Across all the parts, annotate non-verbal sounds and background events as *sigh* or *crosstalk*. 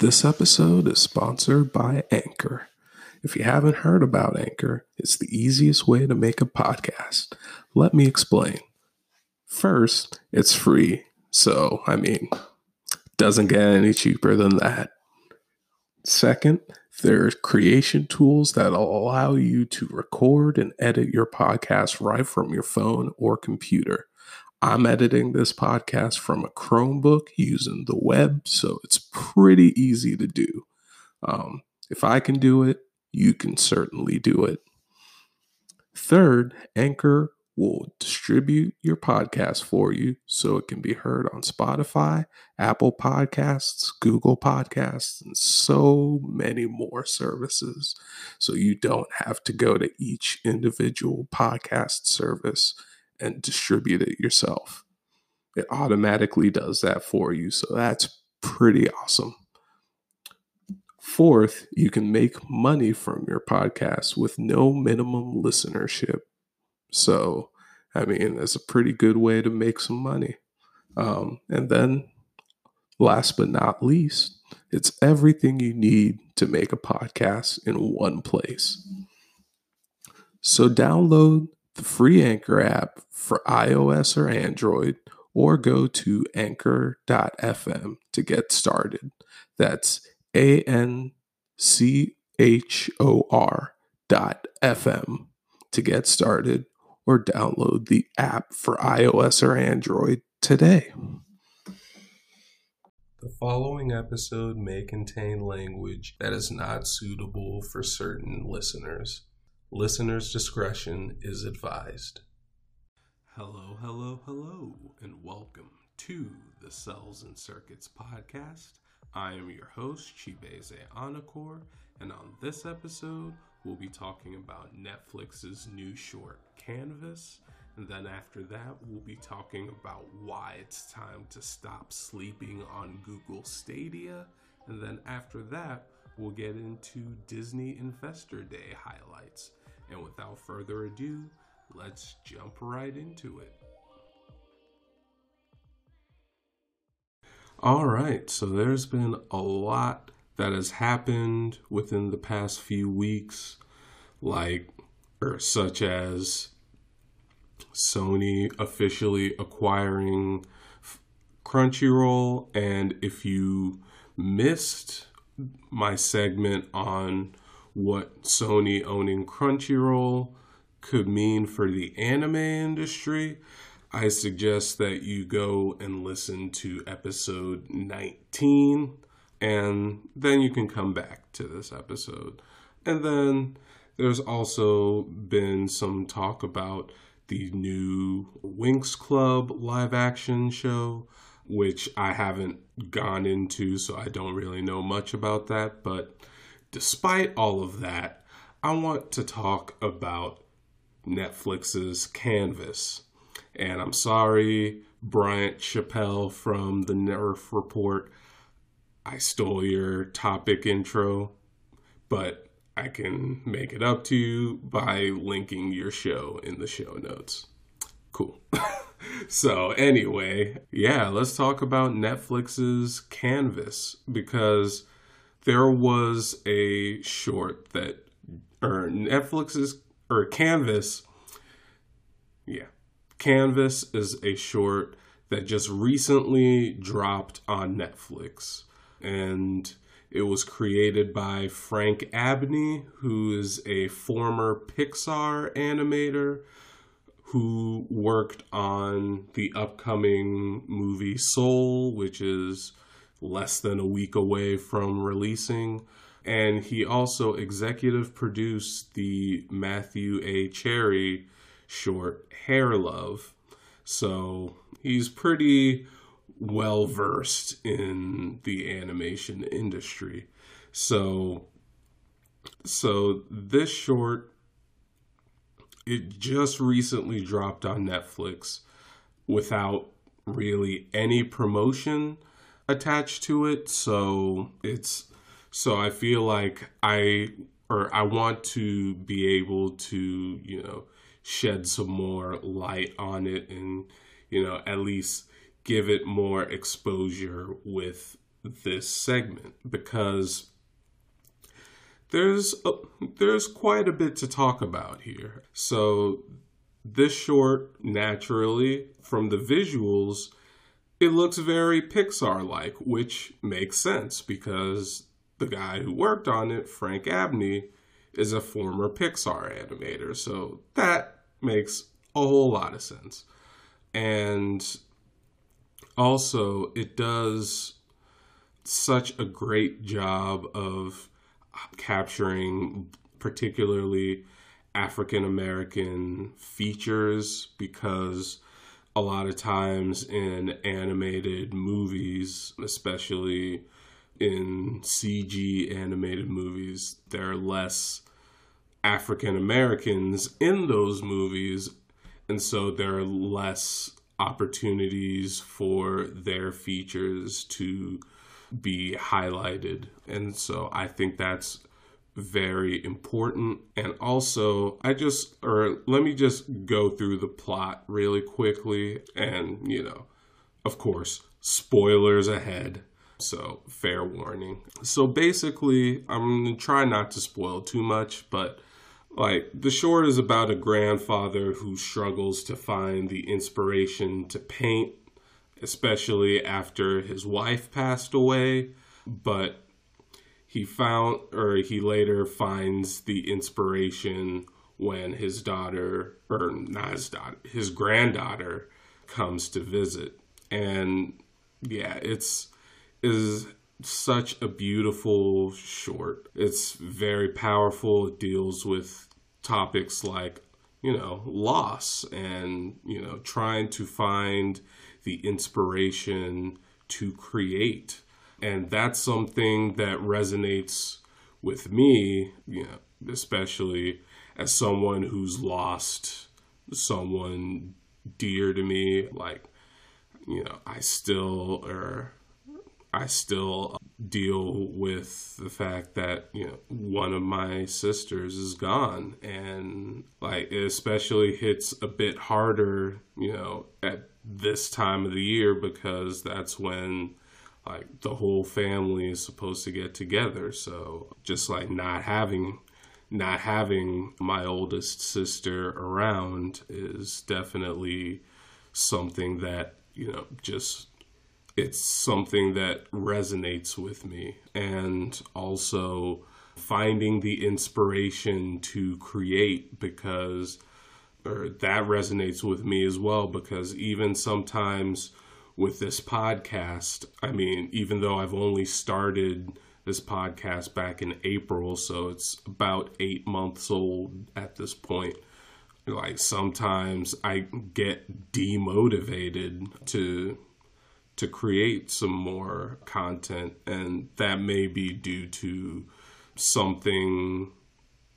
This episode is sponsored by Anchor. If you haven't heard about Anchor, it's the easiest way to make a podcast. Let me explain. First, it's free. So, I mean, doesn't get any cheaper than that. Second, there are creation tools that allow you to record and edit your podcast right from your phone or computer. I'm editing this podcast from a Chromebook using the web, so it's pretty easy to do. Um, if I can do it, you can certainly do it. Third, Anchor will distribute your podcast for you so it can be heard on Spotify, Apple Podcasts, Google Podcasts, and so many more services. So you don't have to go to each individual podcast service and distribute it yourself. It automatically does that for you. So that's pretty awesome. Fourth, you can make money from your podcast with no minimum listenership. So, I mean, it's a pretty good way to make some money. Um, and then, last but not least, it's everything you need to make a podcast in one place. So, download the free Anchor app for iOS or Android, or go to anchor.fm to get started. That's A N C H O R dot FM to get started, or download the app for iOS or Android today. The following episode may contain language that is not suitable for certain listeners. Listener's discretion is advised. Hello, hello, hello, and welcome to the Cels and Circuits podcast. I am your host, Chibeze Anakor, and on this episode, we'll be talking about Netflix's new short, Canvas. And then after that, we'll be talking about why it's time to stop sleeping on Google Stadia. And then after that, we'll get into Disney Investor Day highlights. And without further ado, let's jump right into it. All right, so there's been a lot that has happened within the past few weeks, like, or such as Sony officially acquiring Crunchyroll. And if you missed my segment on what Sony owning Crunchyroll could mean for the anime industry, I suggest that you go and listen to episode 19 and then you can come back to this episode. And then there's also been some talk about the new Winx Club live action show, which I haven't gone into, so I don't really know much about that. But despite all of that, I want to talk about Netflix's Canvas. And I'm sorry, Bryant Chappell from the Nerf Report, I stole your topic intro, but I can make it up to you by linking your show in the show notes. Cool. *laughs* so, anyway, yeah, let's talk about Netflix's Canvas because there was a short that, or Netflix's, or Canvas, yeah, Canvas is a short that just recently dropped on Netflix. And it was created by Frank Abney, who is a former Pixar animator who worked on the upcoming movie Soul, which is less than a week away from releasing. And he also executive produced the Matthew A. Cherry short Hair Love. So he's pretty well versed in the animation industry. So so this short it just recently dropped on Netflix without really any promotion attached to it. So it's so I feel like I or I want to be able to, you know, shed some more light on it and, you know, at least give it more exposure with this segment because there's a, there's quite a bit to talk about here. So this short naturally from the visuals it looks very Pixar like, which makes sense because the guy who worked on it, Frank Abney, is a former Pixar animator. So that makes a whole lot of sense. And also, it does such a great job of capturing particularly African American features because a lot of times in animated movies, especially in CG animated movies, there are less African Americans in those movies, and so there are less opportunities for their features to be highlighted. And so I think that's very important. And also, I just, or let me just go through the plot really quickly. And, you know, of course, spoilers ahead. So, fair warning. So, basically, I'm going to try not to spoil too much, but like the short is about a grandfather who struggles to find the inspiration to paint, especially after his wife passed away. But he found, or he later finds the inspiration when his daughter, or not his daughter, his granddaughter comes to visit. And yeah, it's is such a beautiful short. It's very powerful. It deals with topics like, you know, loss and, you know, trying to find the inspiration to create and that's something that resonates with me, you know, especially as someone who's lost someone dear to me. Like, you know, I still or I still deal with the fact that, you know, one of my sisters is gone. And like, it especially hits a bit harder, you know, at this time of the year because that's when like the whole family is supposed to get together so just like not having not having my oldest sister around is definitely something that you know just it's something that resonates with me and also finding the inspiration to create because or that resonates with me as well because even sometimes with this podcast. I mean, even though I've only started this podcast back in April, so it's about eight months old at this point. Like sometimes I get demotivated to to create some more content, and that may be due to something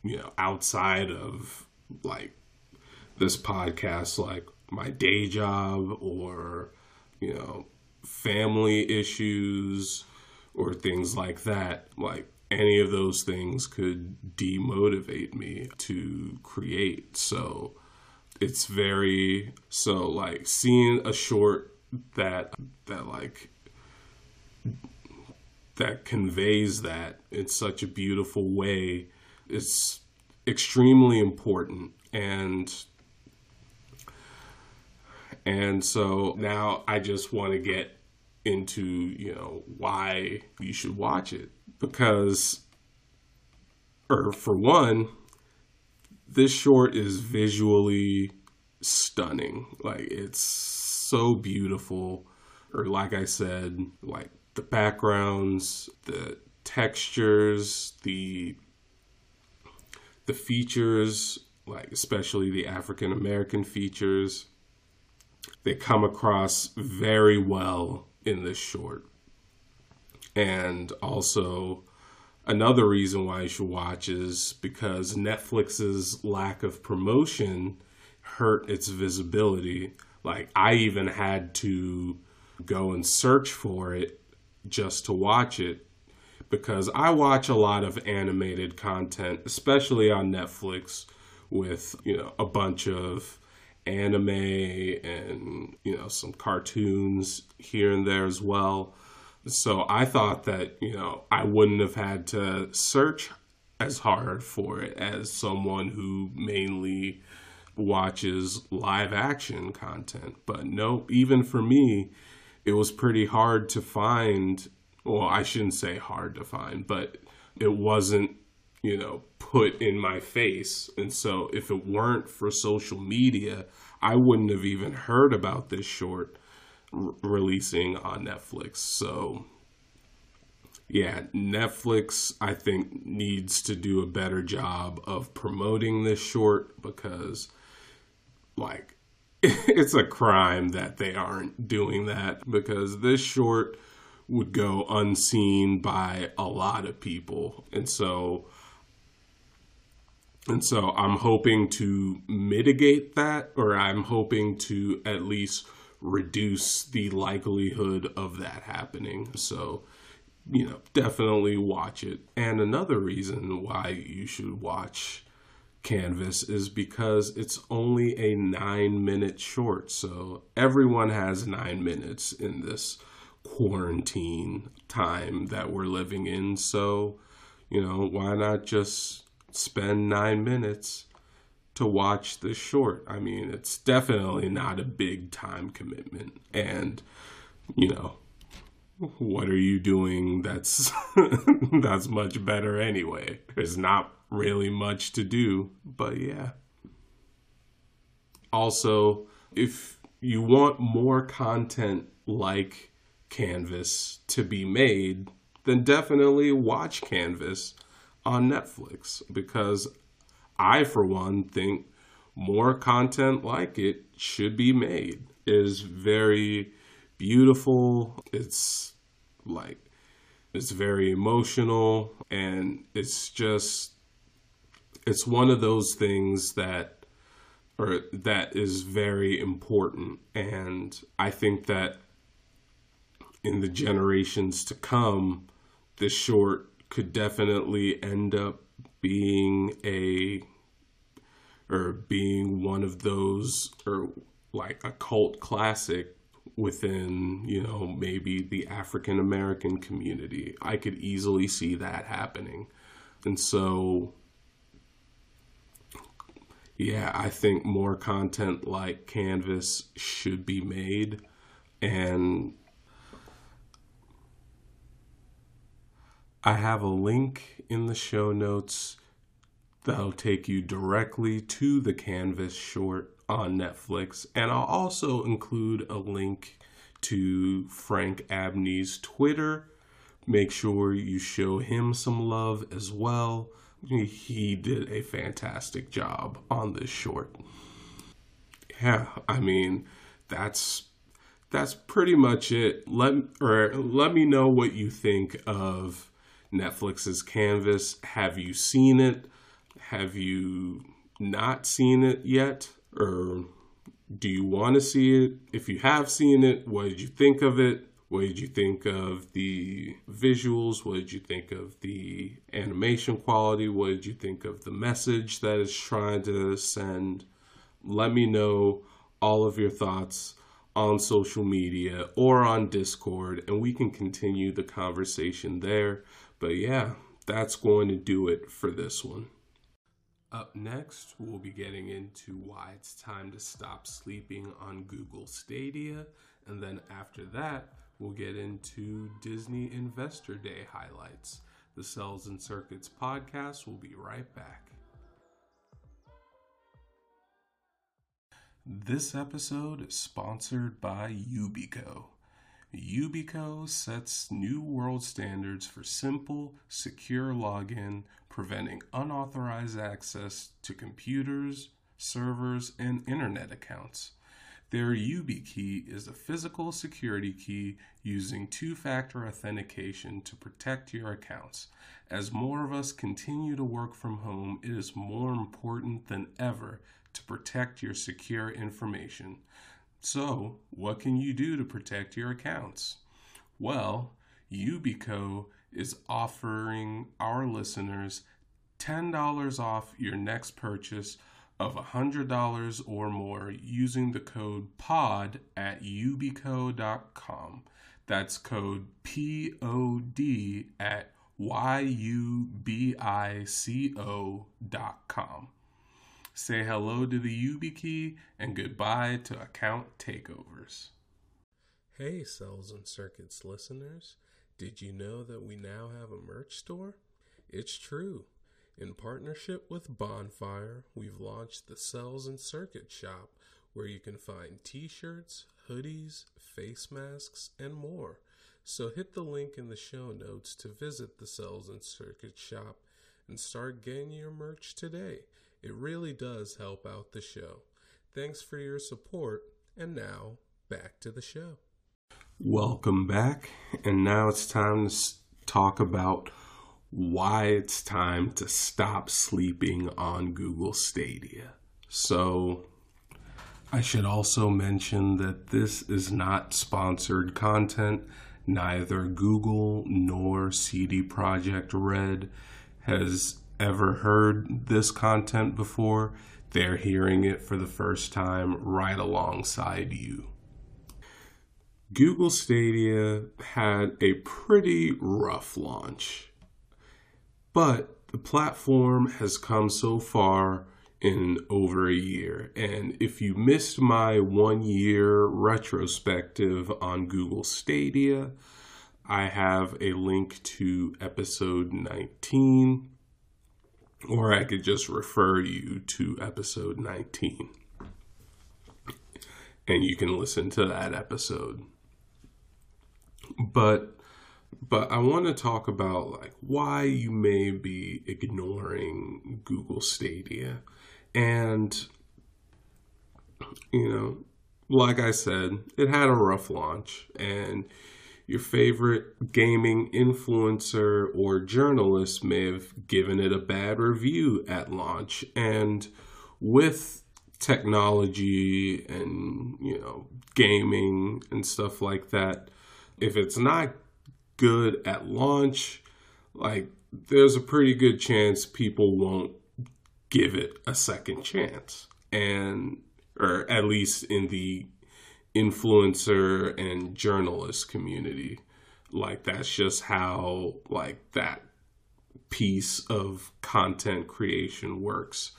you know outside of like this podcast, like my day job or you know, family issues or things like that, like any of those things could demotivate me to create. So it's very so like seeing a short that that like that conveys that in such a beautiful way is extremely important and and so now I just want to get into, you know, why you should watch it. Because, or for one, this short is visually stunning. Like, it's so beautiful. Or, like I said, like the backgrounds, the textures, the the features, like especially the African American features they come across very well in this short. And also, another reason why you should watch is because Netflix's lack of promotion hurt its visibility. Like, I even had to go and search for it just to watch it because I watch a lot of animated content, especially on Netflix, with, you know, a bunch of anime and you know some cartoons here and there as well. So I thought that, you know, I wouldn't have had to search as hard for it as someone who mainly watches live action content. But nope, even for me, it was pretty hard to find. Well, I shouldn't say hard to find, but it wasn't, you know, put in my face. And so if it weren't for social media, I wouldn't have even heard about this short r- releasing on Netflix. So yeah, Netflix, I think, needs to do a better job of promoting this short because, like, *laughs* it's a crime that they aren't doing that because this short would go unseen by a lot of people. And so, and so I'm hoping to mitigate that, or I'm hoping to at least reduce the likelihood of that happening. So, you know, definitely watch it. And another reason why you should watch Canvas is because it's only a nine minute short. So everyone has nine minutes in this quarantine time that we're living in. So, you know, why not just spend nine minutes to watch this short? I mean, it's definitely not a big time commitment. And, you know, what are you doing that's *laughs* that's much better anyway there's not really much to do but yeah. Also if you want more content like canvas to be made then definitely watch canvas on netflix because i for one think more content like it should be made. It is very beautiful. It's like it's very emotional and it's just it's one of those things that or that is very important and I think that in the generations to come this short could definitely end up being a or being one of those or like a cult classic within, you know, maybe the African American community. I could easily see that happening. And so, yeah, I think more content like Canvas should be made. And I have a link in the show notes that'll take you directly to the Canvas short on Netflix. And I'll also include a link to Frank Abney's Twitter. Make sure you show him some love as well. He did a fantastic job on this short. Yeah, I mean, that's that's pretty much it. Let or let me know what you think of Netflix's Canvas. Have you seen it? Have you not seen it yet? or do you want to see it? If you have seen it, what did you think of it? What did you think of the visuals? What did you think of the animation quality? What did you think of the message that it's trying to send? Let me know all of your thoughts on social media or on Discord, and we can continue the conversation there. But yeah, that's going to do it for this one. Up next, we'll be getting into why it's time to stop sleeping on Google Stadia. And then after that, we'll get into Disney Investor Day highlights. The Cels and Circuits podcast will be right back. This episode is sponsored by Yubico. Yubico sets new world standards for simple, secure login, preventing unauthorized access to computers, servers, and internet accounts. Their YubiKey is a physical security key using two factor authentication to protect your accounts. As more of us continue to work from home, it is more important than ever to protect your secure information. So, what can you do to protect your accounts? Well, Yubico is offering our listeners $10 off your next purchase of $100 or more using the code POD at yubico.com. That's code POD at yubico.com. Say hello to the YubiKey and goodbye to account takeovers. Hey, Cels and Circuits listeners. Did you know that we now have a merch store? It's true. In partnership with Bonfire, we've launched the Cels and Circuit shop where you can find t shirts, hoodies, face masks, and more. So hit the link in the show notes to visit the Cels and Circuit shop and start getting your merch today. It really does help out the show. Thanks for your support, and now back to the show. Welcome back, and now it's time to talk about why it's time to stop sleeping on Google Stadia. So, I should also mention that this is not sponsored content. Neither Google nor CD Projekt Red has ever heard this content before. They're hearing it for the first time right alongside you. Google Stadia had a pretty rough launch, but the platform has come so far in over a year. And if you missed my one year retrospective on Google Stadia, I have a link to episode 19, or I could just refer you to episode 19. And you can listen to that episode. But but I want to talk about like why you may be ignoring Google Stadia and, you know, like I said, it had a rough launch, and your favorite gaming influencer or journalist may have given it a bad review at launch. And with technology and, you know, gaming and stuff like that, if it's not good at launch, like there's a pretty good chance people won't give it a second chance. And or at least in the influencer and journalist community. Like that's just how like that piece of content creation works.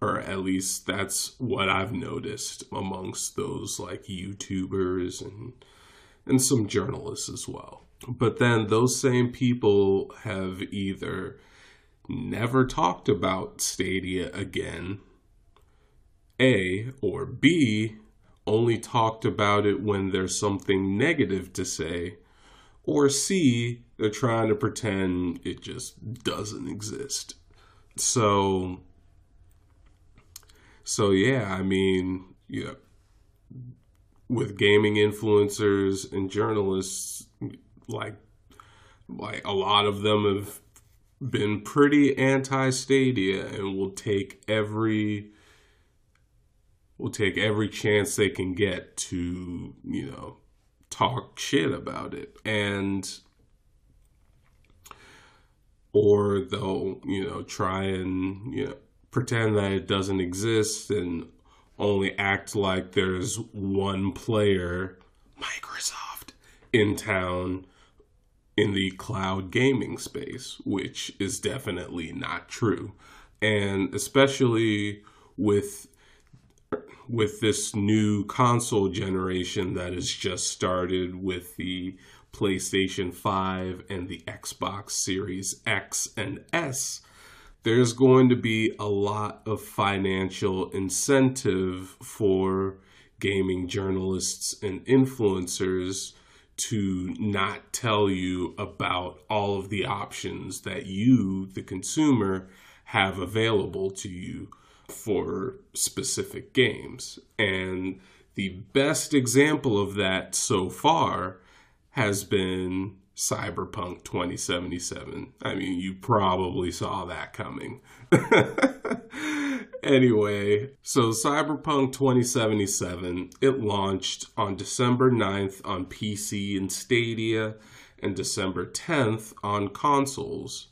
Or at least that's what I've noticed amongst those like YouTubers and and some journalists as well. But then those same people have either never talked about Stadia again, A, or B, only talked about it when there's something negative to say, or C, they're trying to pretend it just doesn't exist. So, so yeah, I mean, yeah, with gaming influencers and journalists, like, like a lot of them have been pretty anti Stadia and will take every will take every chance they can get to, you know, talk shit about it. And or they'll, you know, try and, you know, pretend that it doesn't exist and only act like there's one player, Microsoft, in town in the cloud gaming space, which is definitely not true. And especially with with this new console generation that has just started with the PlayStation 5 and the Xbox Series X and S, there's going to be a lot of financial incentive for gaming journalists and influencers to not tell you about all of the options that you, the consumer, have available to you for specific games. And the best example of that so far has been Cyberpunk 2077. I mean, you probably saw that coming. *laughs* anyway, so Cyberpunk 2077, it launched on December 9th on PC and Stadia and December 10th on consoles.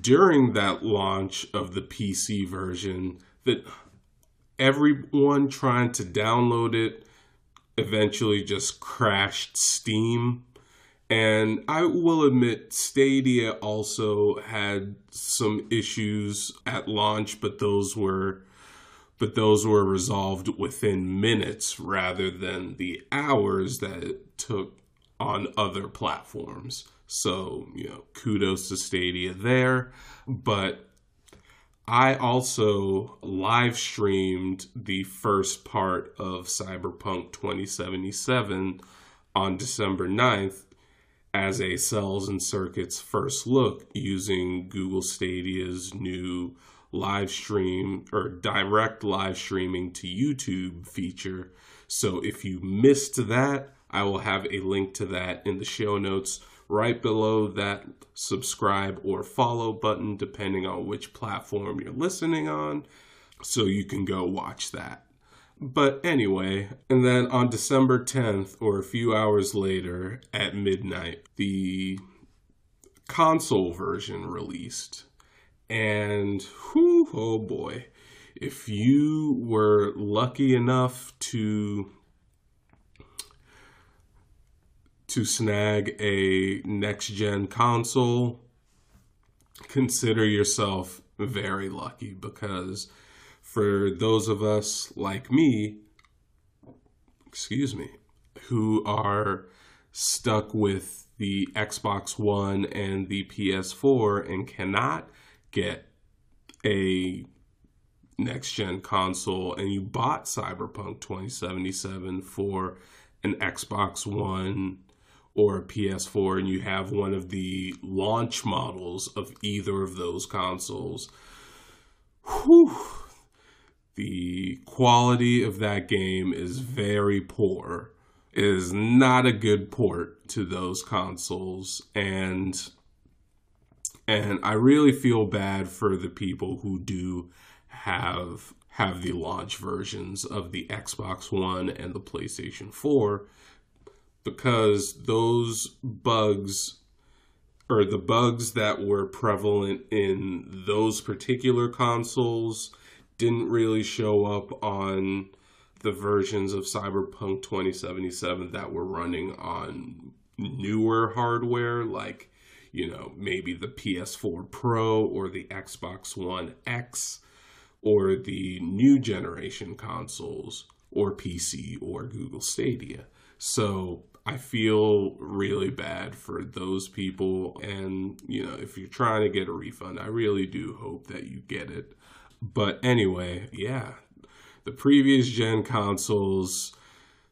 During that launch of the PC version, that everyone trying to download it eventually just crashed Steam. And I will admit, Stadia also had some issues at launch, but those were but those were resolved within minutes rather than the hours that it took on other platforms. So, you know, kudos to Stadia there. But I also live streamed the first part of Cyberpunk 2077 on December 9th as a Cels and Circuits first look using Google Stadia's new live stream or direct live streaming to YouTube feature. So if you missed that, I will have a link to that in the show notes right below that subscribe or follow button, depending on which platform you're listening on. So you can go watch that. But anyway, and then on December 10th, or a few hours later at midnight, the console version released. And whew, oh boy, if you were lucky enough to to snag a next gen console, consider yourself very lucky because for those of us like me, excuse me, who are stuck with the Xbox One and the PS4 and cannot get a next gen console and you bought Cyberpunk 2077 for an Xbox One or a PS4 and you have one of the launch models of either of those consoles, whew, the quality of that game is very poor. It is not a good port to those consoles and and I really feel bad for the people who do have have the launch versions of the Xbox One and the PlayStation 4 because those bugs or the bugs that were prevalent in those particular consoles didn't really show up on the versions of Cyberpunk 2077 that were running on newer hardware like you know maybe the PS4 Pro or the Xbox One X or the new generation consoles or PC or Google Stadia. So I feel really bad for those people. And, you know, if you're trying to get a refund, I really do hope that you get it. But anyway, yeah, the previous gen consoles,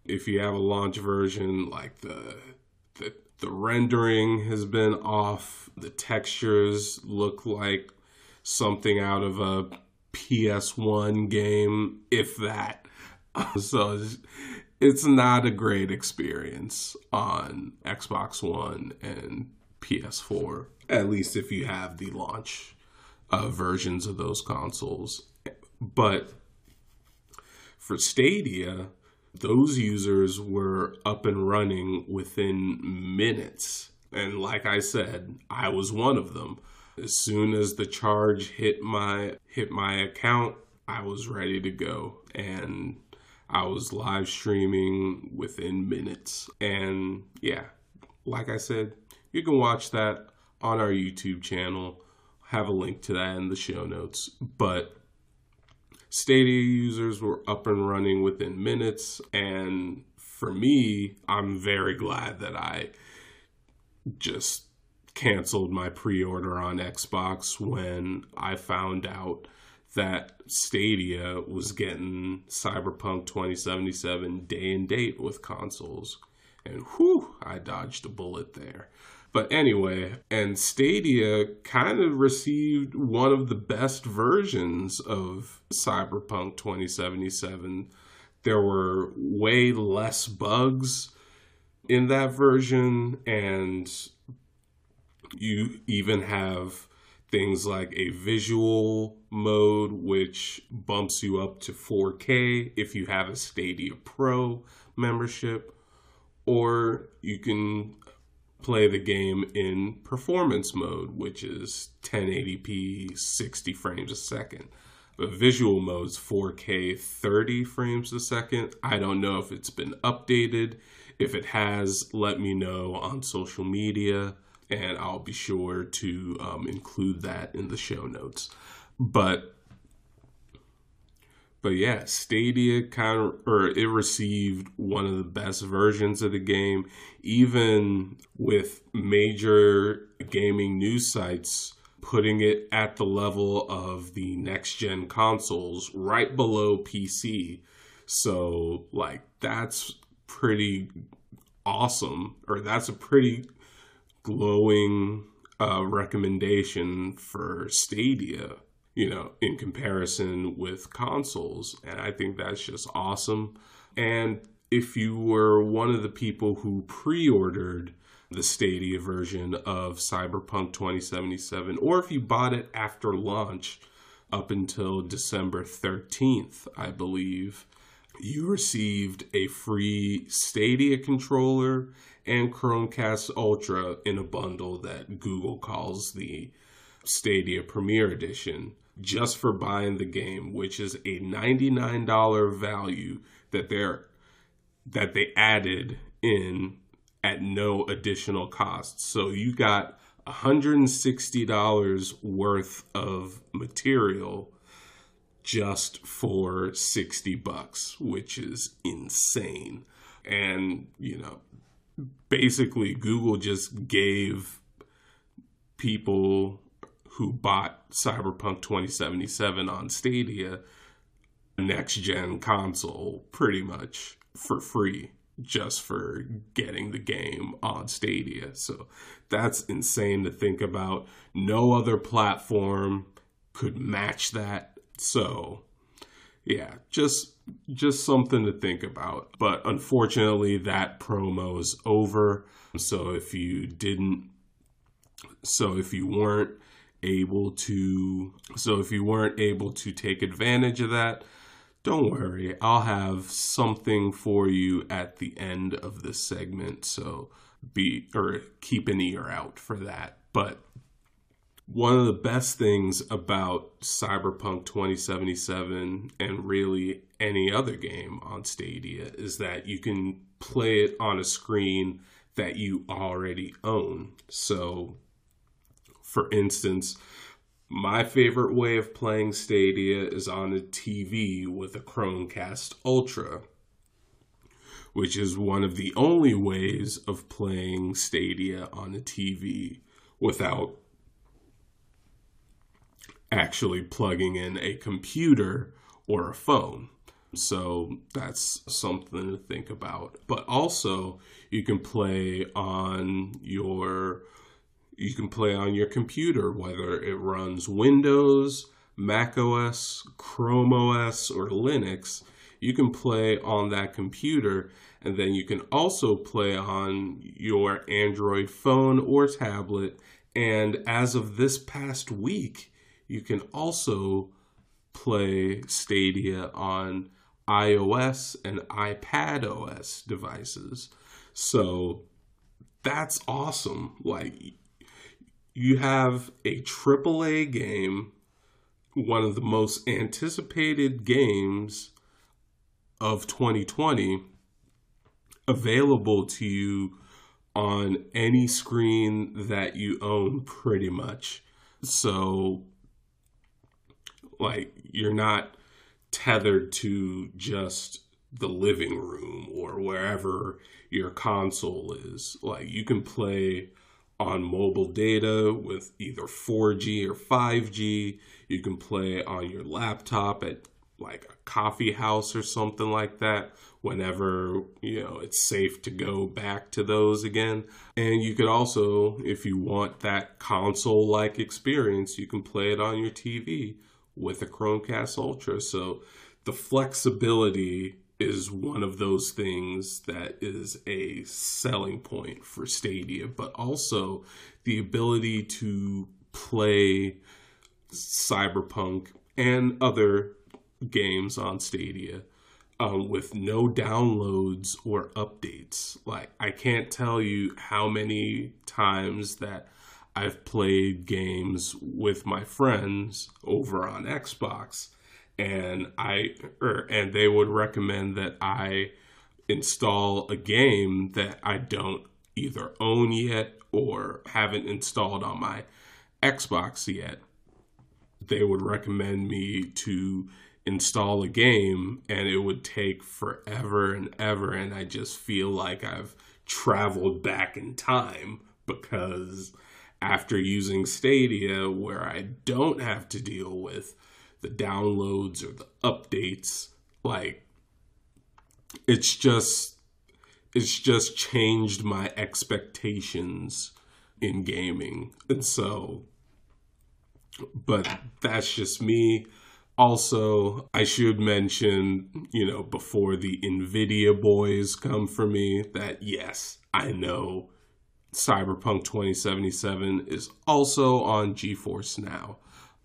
if you have a launch version, like the, the, the rendering has been off, the textures look like something out of a PS1 game, if that. *laughs* So it's not a great experience on Xbox One and PS4, at least if you have the launch uh, versions of those consoles. But for Stadia, those users were up and running within minutes. And like I said, I was one of them. As soon as the charge hit my hit my account, I was ready to go. And I was live streaming within minutes. And yeah, like I said, you can watch that on our YouTube channel. Have a link to that in the show notes. But Stadia users were up and running within minutes. And for me, I'm very glad that I just canceled my pre order on Xbox when I found out that Stadia was getting Cyberpunk 2077 day and date with consoles. And whew, I dodged a bullet there. But anyway, and Stadia kind of received one of the best versions of Cyberpunk 2077. There were way less bugs in that version, and you even have things like a visual mode, which bumps you up to 4K if you have a Stadia Pro membership, or you can play the game in performance mode, which is 1080p, 60 frames a second. But visual mode's 4K 30 frames a second. I don't know if it's been updated. If it has, let me know on social media and I'll be sure to um, include that in the show notes. But but yeah, Stadia kind of, or it received one of the best versions of the game, even with major gaming news sites putting it at the level of the next gen consoles, right below PC. So, like, that's pretty awesome, or that's a pretty glowing uh, recommendation for Stadia you know, in comparison with consoles. And I think that's just awesome. And if you were one of the people who pre ordered the Stadia version of Cyberpunk 2077, or if you bought it after launch up until December 13th, I believe, you received a free Stadia controller and Chromecast Ultra in a bundle that Google calls the Stadia Premiere Edition just for buying the game, which is a $99 value that they're that they added in at no additional cost. So you got $160 worth of material just for 60 bucks, which is insane. And, you know, basically Google just gave people who bought Cyberpunk 2077 on Stadia, next gen console, pretty much for free just for getting the game on Stadia. So that's insane to think about. No other platform could match that. So yeah, just just something to think about. But unfortunately that promo is over. So if you didn't so if you weren't able to so if you weren't able to take advantage of that don't worry. I'll have something for you at the end of this segment so be or keep an ear out for that. But one of the best things about cyberpunk 2077 and really any other game on stadia is that you can play it on a screen that you already own. So for instance, my favorite way of playing Stadia is on a TV with a Chromecast Ultra, which is one of the only ways of playing Stadia on a TV without actually plugging in a computer or a phone. So that's something to think about. But also, you can play on your you can play on your computer, whether it runs Windows, Mac OS, Chrome OS, or Linux. You can play on that computer, and then you can also play on your Android phone or tablet. And as of this past week, you can also play Stadia on iOS and iPad OS devices. So that's awesome. Like you have a AAA game, one of the most anticipated games of 2020, available to you on any screen that you own, pretty much. So, like, you're not tethered to just the living room or wherever your console is. Like, you can play on mobile data with either 4G or 5G. You can play on your laptop at like a coffee house or something like that whenever you know it's safe to go back to those again and you could also if you want that console like experience you can play it on your TV with a Chromecast Ultra so the flexibility is one of those things that is a selling point for Stadia, but also the ability to play Cyberpunk and other games on Stadia um, with no downloads or updates. Like, I can't tell you how many times that I've played games with my friends over on Xbox and I or and they would recommend that I install a game that I don't either own yet or haven't installed on my Xbox yet. They would recommend me to install a game and it would take forever and ever and I just feel like I've traveled back in time because after using Stadia where I don't have to deal with the downloads or the updates like it's just it's just changed my expectations in gaming. And so but that's just me. Also i should mention you know before the nvidia boys come for me that yes i know cyberpunk 2077 is also on geforce now.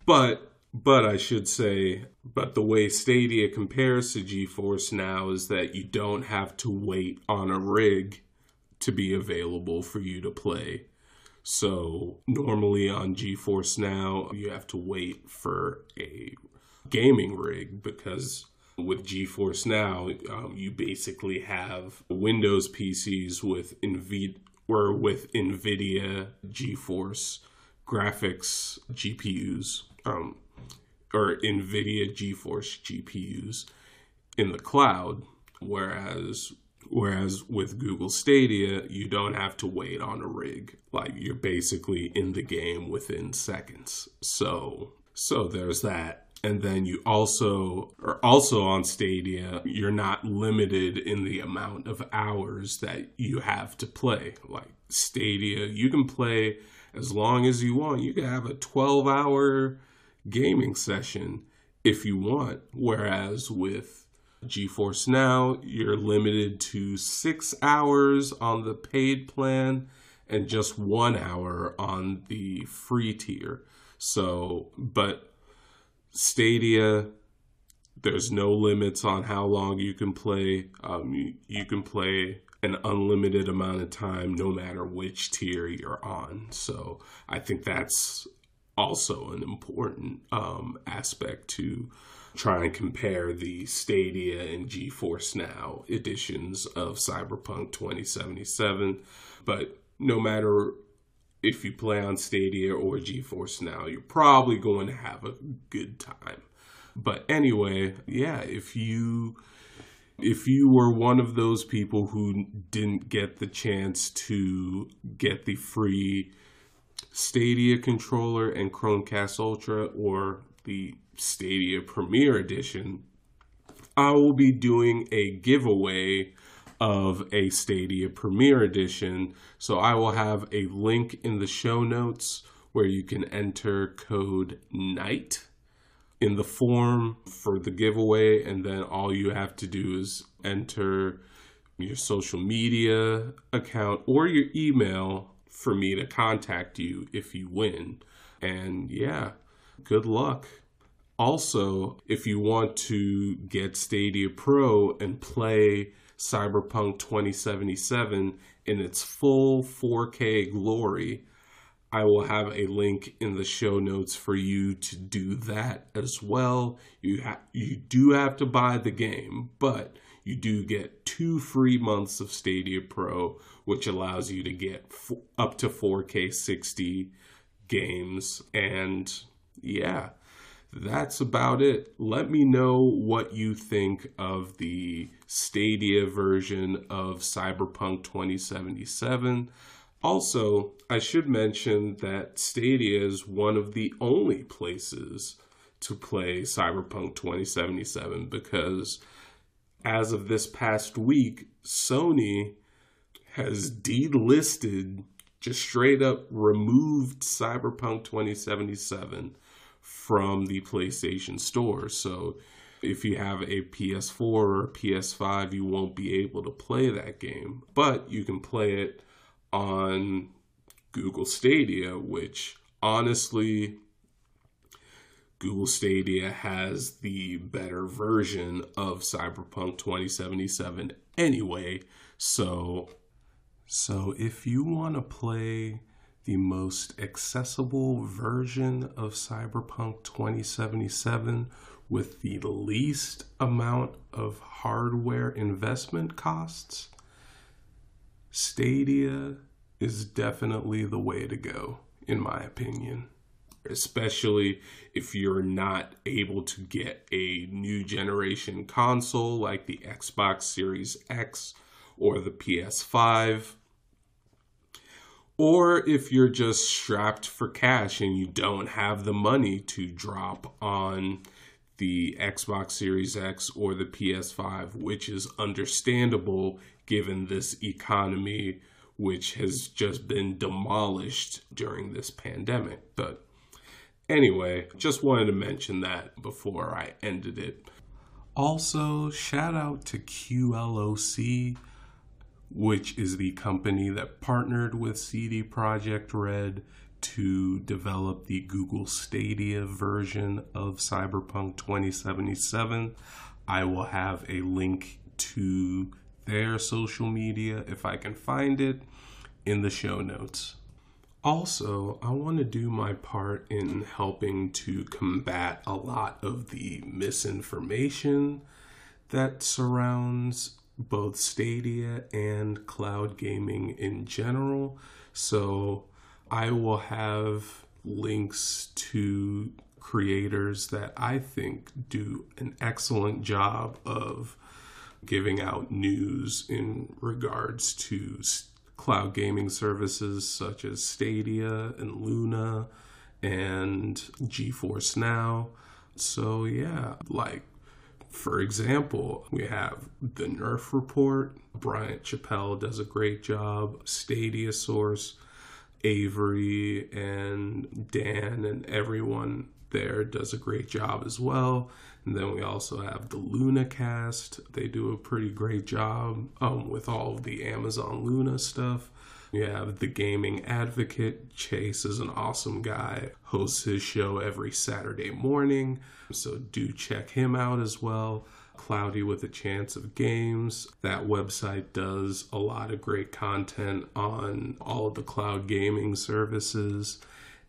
But but I should say, but the way Stadia compares to GeForce now is that you don't have to wait on a rig to be available for you to play. So normally on GeForce Now, you have to wait for a gaming rig because with GeForce Now, um, you basically have Windows PCs with NVIDIA or with NVIDIA GeForce graphics GPUs. Um, or NVIDIA GeForce GPUs in the cloud, whereas whereas with Google Stadia, you don't have to wait on a rig. Like you're basically in the game within seconds. So so there's that. And then you also are also on Stadia, you're not limited in the amount of hours that you have to play. Like Stadia, you can play as long as you want. You can have a 12 hour gaming session if you want. Whereas with GeForce Now, you're limited to six hours on the paid plan and just one hour on the free tier. So, but Stadia, there's no limits on how long you can play. Um, you, you can play an unlimited amount of time no matter which tier you're on. So I think that's also an important um, aspect to try and compare the Stadia and GeForce Now editions of Cyberpunk 2077. But no matter if you play on Stadia or GeForce Now, you're probably going to have a good time. But anyway, yeah, if you if you were one of those people who didn't get the chance to get the free Stadia controller and Chromecast Ultra or the Stadia Premiere Edition, I will be doing a giveaway of a Stadia Premiere Edition. So I will have a link in the show notes where you can enter code NIGHT in the form for the giveaway, and then all you have to do is enter your social media account or your email for me to contact you if you win. And yeah, good luck. Also, if you want to get Stadia Pro and play Cyberpunk 2077 in its full 4K glory, I will have a link in the show notes for you to do that as well. You ha- you do have to buy the game, but you do get two free months of Stadia Pro, which allows you to get f- up to 4K 60 games. And yeah, that's about it. Let me know what you think of the Stadia version of Cyberpunk 2077. Also, I should mention that Stadia is one of the only places to play Cyberpunk 2077 because as of this past week, Sony has delisted, just straight up removed Cyberpunk 2077 from the PlayStation Store. So if you have a PS4 or a PS5, you won't be able to play that game, but you can play it on Google Stadia, which honestly Google Stadia has the better version of Cyberpunk 2077 anyway. So so if you want to play the most accessible version of Cyberpunk 2077 with the least amount of hardware investment costs, Stadia is definitely the way to go, in my opinion. Especially if you're not able to get a new generation console like the Xbox Series X or the PS5 or if you're just strapped for cash and you don't have the money to drop on the Xbox Series X or the PS5, which is understandable given this economy, which has just been demolished during this pandemic. But anyway, just wanted to mention that before I ended it. Also, shout out to QLOC which is the company that partnered with CD Projekt Red to develop the Google Stadia version of Cyberpunk 2077. I will have a link to their social media if I can find it in the show notes. Also, I want to do my part in helping to combat a lot of the misinformation that surrounds both Stadia and cloud gaming in general. So I will have links to creators that I think do an excellent job of giving out news in regards to cloud gaming services such as Stadia and Luna and GeForce Now. So, yeah, like for example, we have the Nerf Report. Bryant Chappell does a great job. Stadia Source, Avery, and Dan, and everyone there does a great job as well. And then we also have the Luna Cast. They do a pretty great job um, with all of the Amazon Luna stuff. We have the Gaming Advocate. Chase is an awesome guy, hosts his show every Saturday morning. So do check him out as well. Cloudy with a Chance of Games. That website does a lot of great content on all of the cloud gaming services.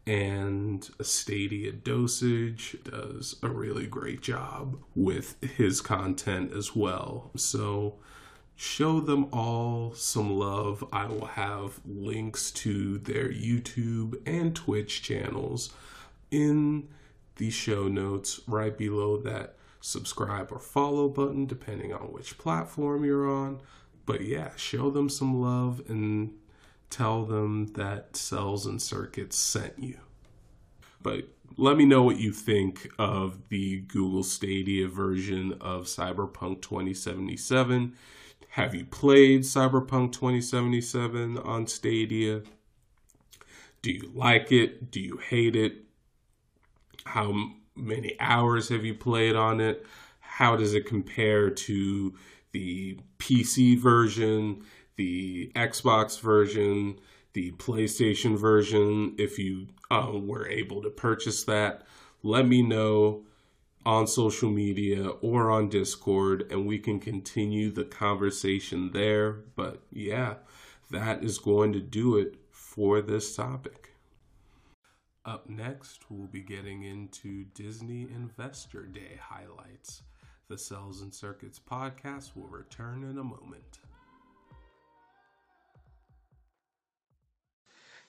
And Stadia Dosage does a really great job with his content as well. So show them all some love. I will have links to their YouTube and Twitch channels in the show notes right below that subscribe or follow button, depending on which platform you're on. But yeah, show them some love and tell them that Cels and Circuits sent you. But let me know what you think of the Google Stadia version of Cyberpunk 2077 have you played Cyberpunk 2077 on Stadia? Do you like it? Do you hate it? How many hours have you played on it? How does it compare to the PC version, the Xbox version, the PlayStation version? If you uh, were able to purchase that, let me know on social media or on Discord, and we can continue the conversation there. But yeah, that is going to do it for this topic. Up next, we'll be getting into Disney Investor Day highlights. The Cels and Circuits podcast will return in a moment.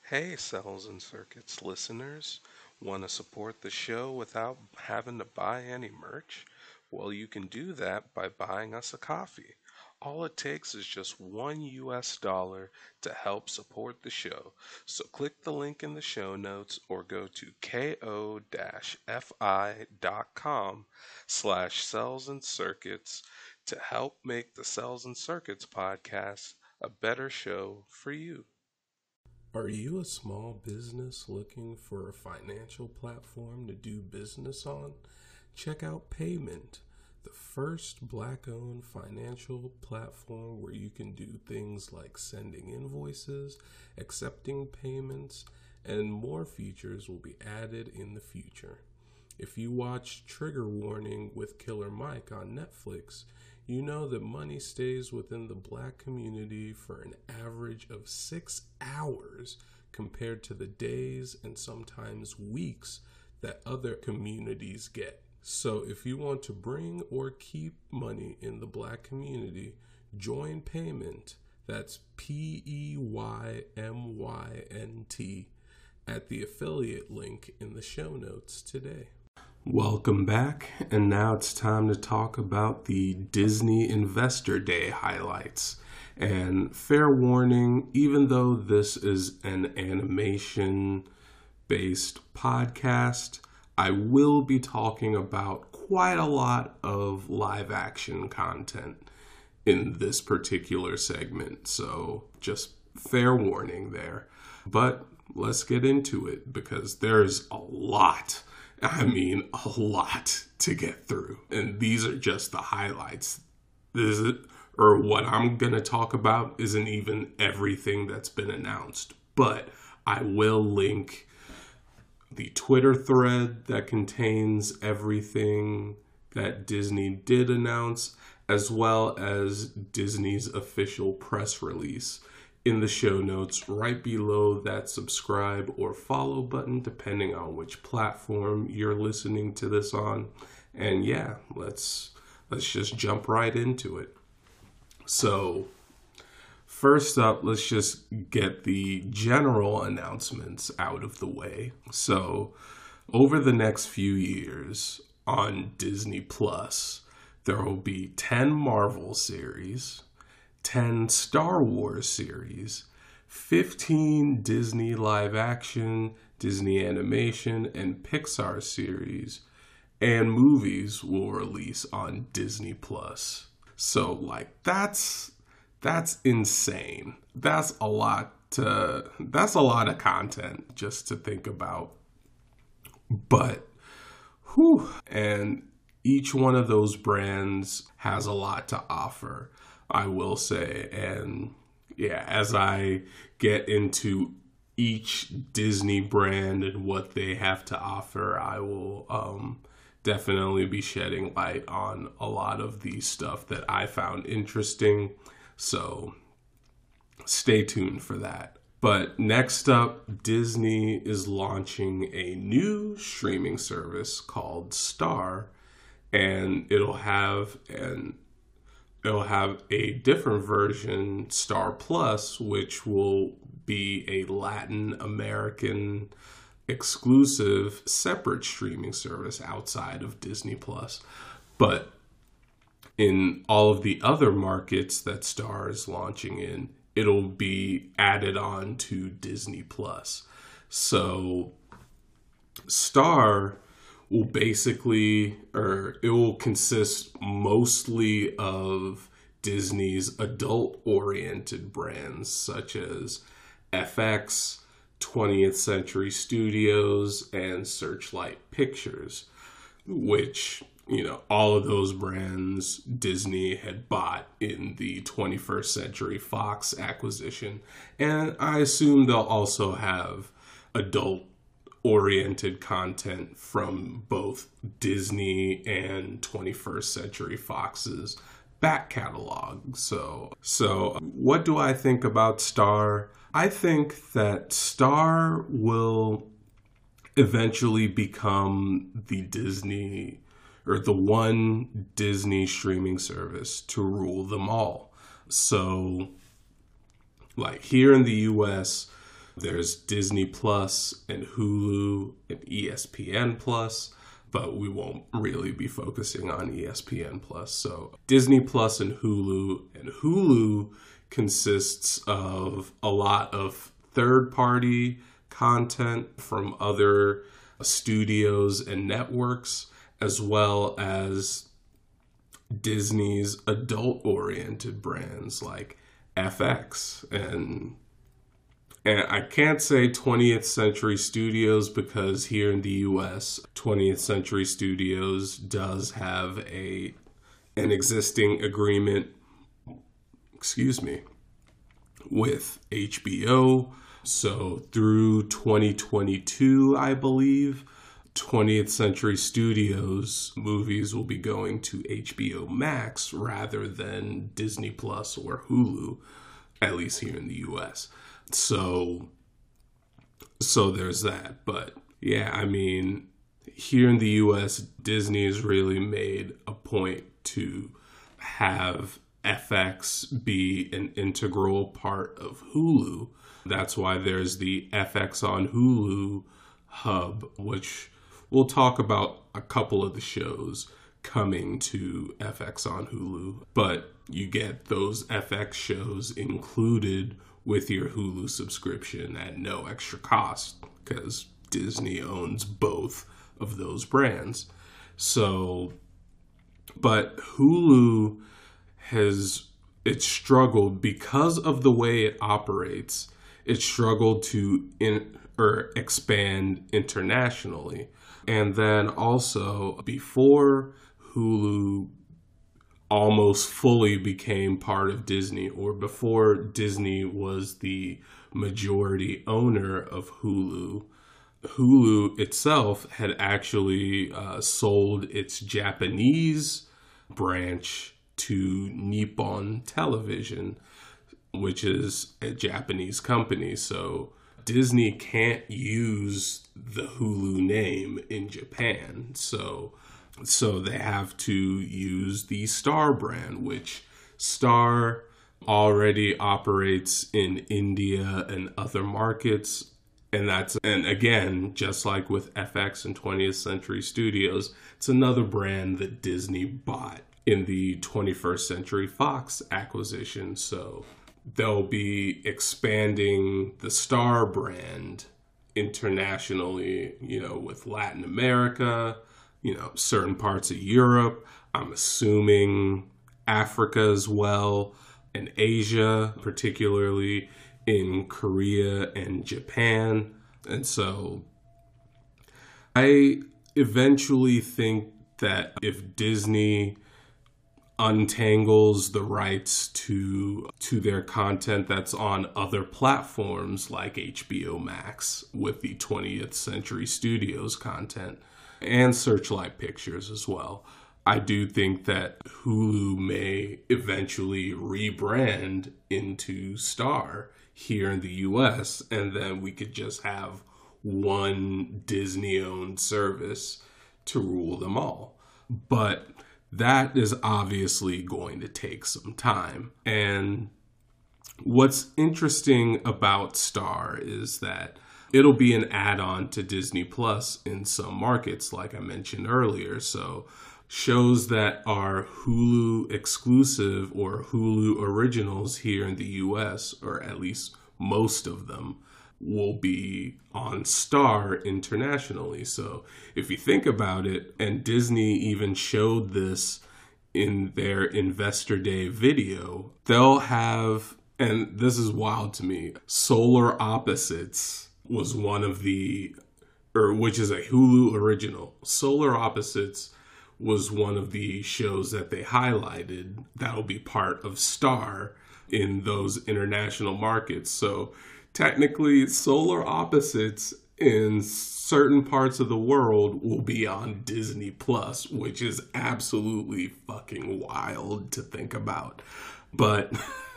Hey, Cels and Circuits listeners. Want to support the show without having to buy any merch? Well, you can do that by buying us a coffee. All it takes is just one US dollar to help support the show. So click the link in the show notes or go to ko-fi.com slash cels and circuits to help make the Cels and Circuits podcast a better show for you. Are you a small business looking for a financial platform to do business on? Check out Peymynt, the first black owned financial platform where you can do things like sending invoices, accepting payments, and more features will be added in the future. If you watch Trigger Warning with Killer Mike on Netflix, you know that money stays within the black community for an average of six hours compared to the days and sometimes weeks that other communities get. So if you want to bring or keep money in the black community, join Peymynt. That's P E Y M Y N T at the affiliate link in the show notes today. Welcome back, and now it's time to talk about the Disney Investor Day highlights. And fair warning, even though this is an animation based podcast, I will be talking about quite a lot of live action content in this particular segment. So, just fair warning there. But let's get into it because there's a lot. I mean, a lot to get through. And these are just the highlights. This is, or what I'm going to talk about isn't even everything that's been announced, but I will link the Twitter thread that contains everything that Disney did announce, as well as Disney's official press release in the show notes right below that subscribe or follow button, depending on which platform you're listening to this on. And yeah, let's let's just jump right into it. So, first up, let's just get the general announcements out of the way. So, over the next few years on Disney Plus, there will be 10 Marvel series, 10 Star Wars series, 15 Disney live action, Disney animation, and Pixar series, and movies will release on Disney Plus. So like that's that's insane. That's a lot to that's a lot of content just to think about. But whew, and each one of those brands has a lot to offer. I will say. And yeah, as I get into each Disney brand and what they have to offer, I will um, definitely be shedding light on a lot of the stuff that I found interesting. So stay tuned for that. But next up, Disney is launching a new streaming service called Star, and it'll have an it'll have a different version, Star Plus, which will be a Latin American exclusive separate streaming service outside of Disney Plus. But in all of the other markets that Star is launching in, it'll be added on to Disney Plus. So Star will basically, or it will consist mostly of Disney's adult oriented brands such as FX, 20th Century Studios, and Searchlight Pictures, which, you know, all of those brands Disney had bought in the 21st Century Fox acquisition. And I assume they'll also have adult oriented content from both Disney and 21st Century Fox's back catalog. So, so what do I think about Star? I think that Star will eventually become the Disney or the one Disney streaming service to rule them all. So, like here in the US, there's Disney Plus and Hulu and ESPN Plus, but we won't really be focusing on ESPN Plus. So Disney Plus and Hulu, and Hulu consists of a lot of third party content from other studios and networks, as well as Disney's adult oriented brands like FX and I can't say 20th Century Studios because here in the US, 20th Century Studios does have a an existing agreement excuse me with HBO. So through 2022, I believe, 20th Century Studios movies will be going to HBO Max rather than Disney Plus or Hulu, at least here in the US. So so there's that. But yeah, I mean, here in the US, Disney has really made a point to have FX be an integral part of Hulu. That's why there's the FX on Hulu hub, which we'll talk about a couple of the shows coming to FX on Hulu, but you get those FX shows included with your Hulu subscription at no extra cost because Disney owns both of those brands. So, but Hulu has it struggled because of the way it operates. It struggled to in or expand internationally. And then also before Hulu almost fully became part of Disney, or before Disney was the majority owner of Hulu, Hulu itself had actually uh, sold its Japanese branch to Nippon Television, which is a Japanese company. So Disney can't use the Hulu name in Japan. So so they have to use the Star brand, which Star already operates in India and other markets. And that's, and again, just like with FX and 20th Century Studios, it's another brand that Disney bought in the 21st Century Fox acquisition. So they'll be expanding the Star brand internationally, you know, with Latin America, you know, certain parts of Europe. I'm assuming Africa as well, and Asia, particularly in Korea and Japan. And so I eventually think that if Disney untangles the rights to to their content that's on other platforms like HBO Max with the 20th Century Studios content and Searchlight Pictures as well. I do think that Hulu may eventually rebrand into Star here in the US and then we could just have one Disney owned service to rule them all. But that is obviously going to take some time. And what's interesting about Star is that it'll be an add on to Disney Plus in some markets, like I mentioned earlier. So, shows that are Hulu exclusive or Hulu originals here in the US, or at least most of them, will be on Star internationally. So if you think about it, and Disney even showed this in their Investor Day video, they'll have, and this is wild to me, Solar Opposites was one of the, or which is a Hulu original. Solar Opposites was one of the shows that they highlighted that'll be part of Star in those international markets. So technically solar opposites in certain parts of the world will be on Disney Plus, which is absolutely fucking wild to think about. But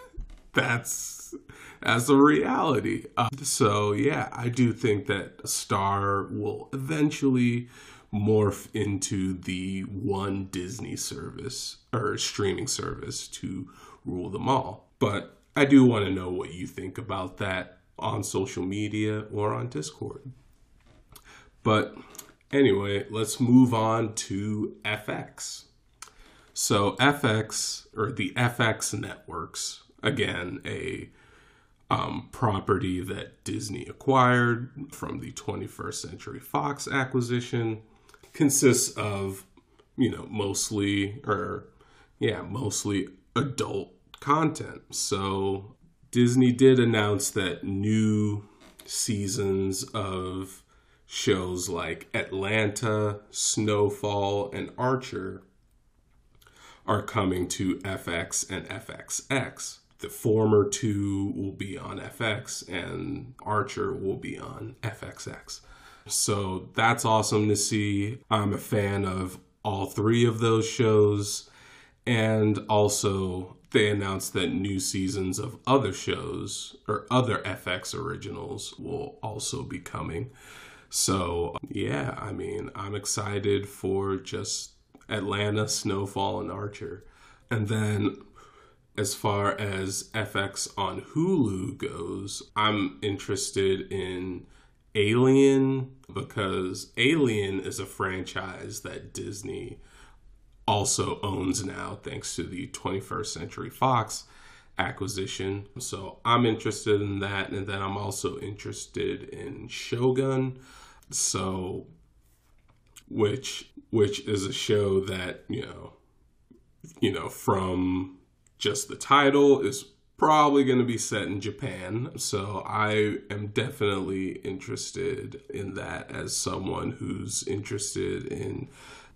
*laughs* that's that's a reality. Uh, so yeah, I do think that Star will eventually morph into the one Disney service or streaming service to rule them all. But I do want to know what you think about that on social media or on Discord. But anyway, let's move on to FX. So, FX, or the FX networks, again, a um, property that Disney acquired from the 21st Century Fox acquisition, consists of, you know, mostly, or yeah, mostly adult content. So, Disney did announce that new seasons of shows like Atlanta, Snowfall, and Archer are coming to FX and FXX. The former two will be on FX, and Archer will be on FXX. So that's awesome to see. I'm a fan of all three of those shows. And also, they announced that new seasons of other shows or other FX originals will also be coming. So, yeah, I mean, I'm excited for just Atlanta, Snowfall, and Archer. And then as far as FX on Hulu goes, I'm interested in Alien because Alien is a franchise that Disney also owns now thanks to the 21st Century Fox acquisition. So I'm interested in that. And then I'm also interested in Shogun. So which which is a show that, you know, you know, from just the title is probably going to be set in Japan. So I am definitely interested in that as someone who's interested in,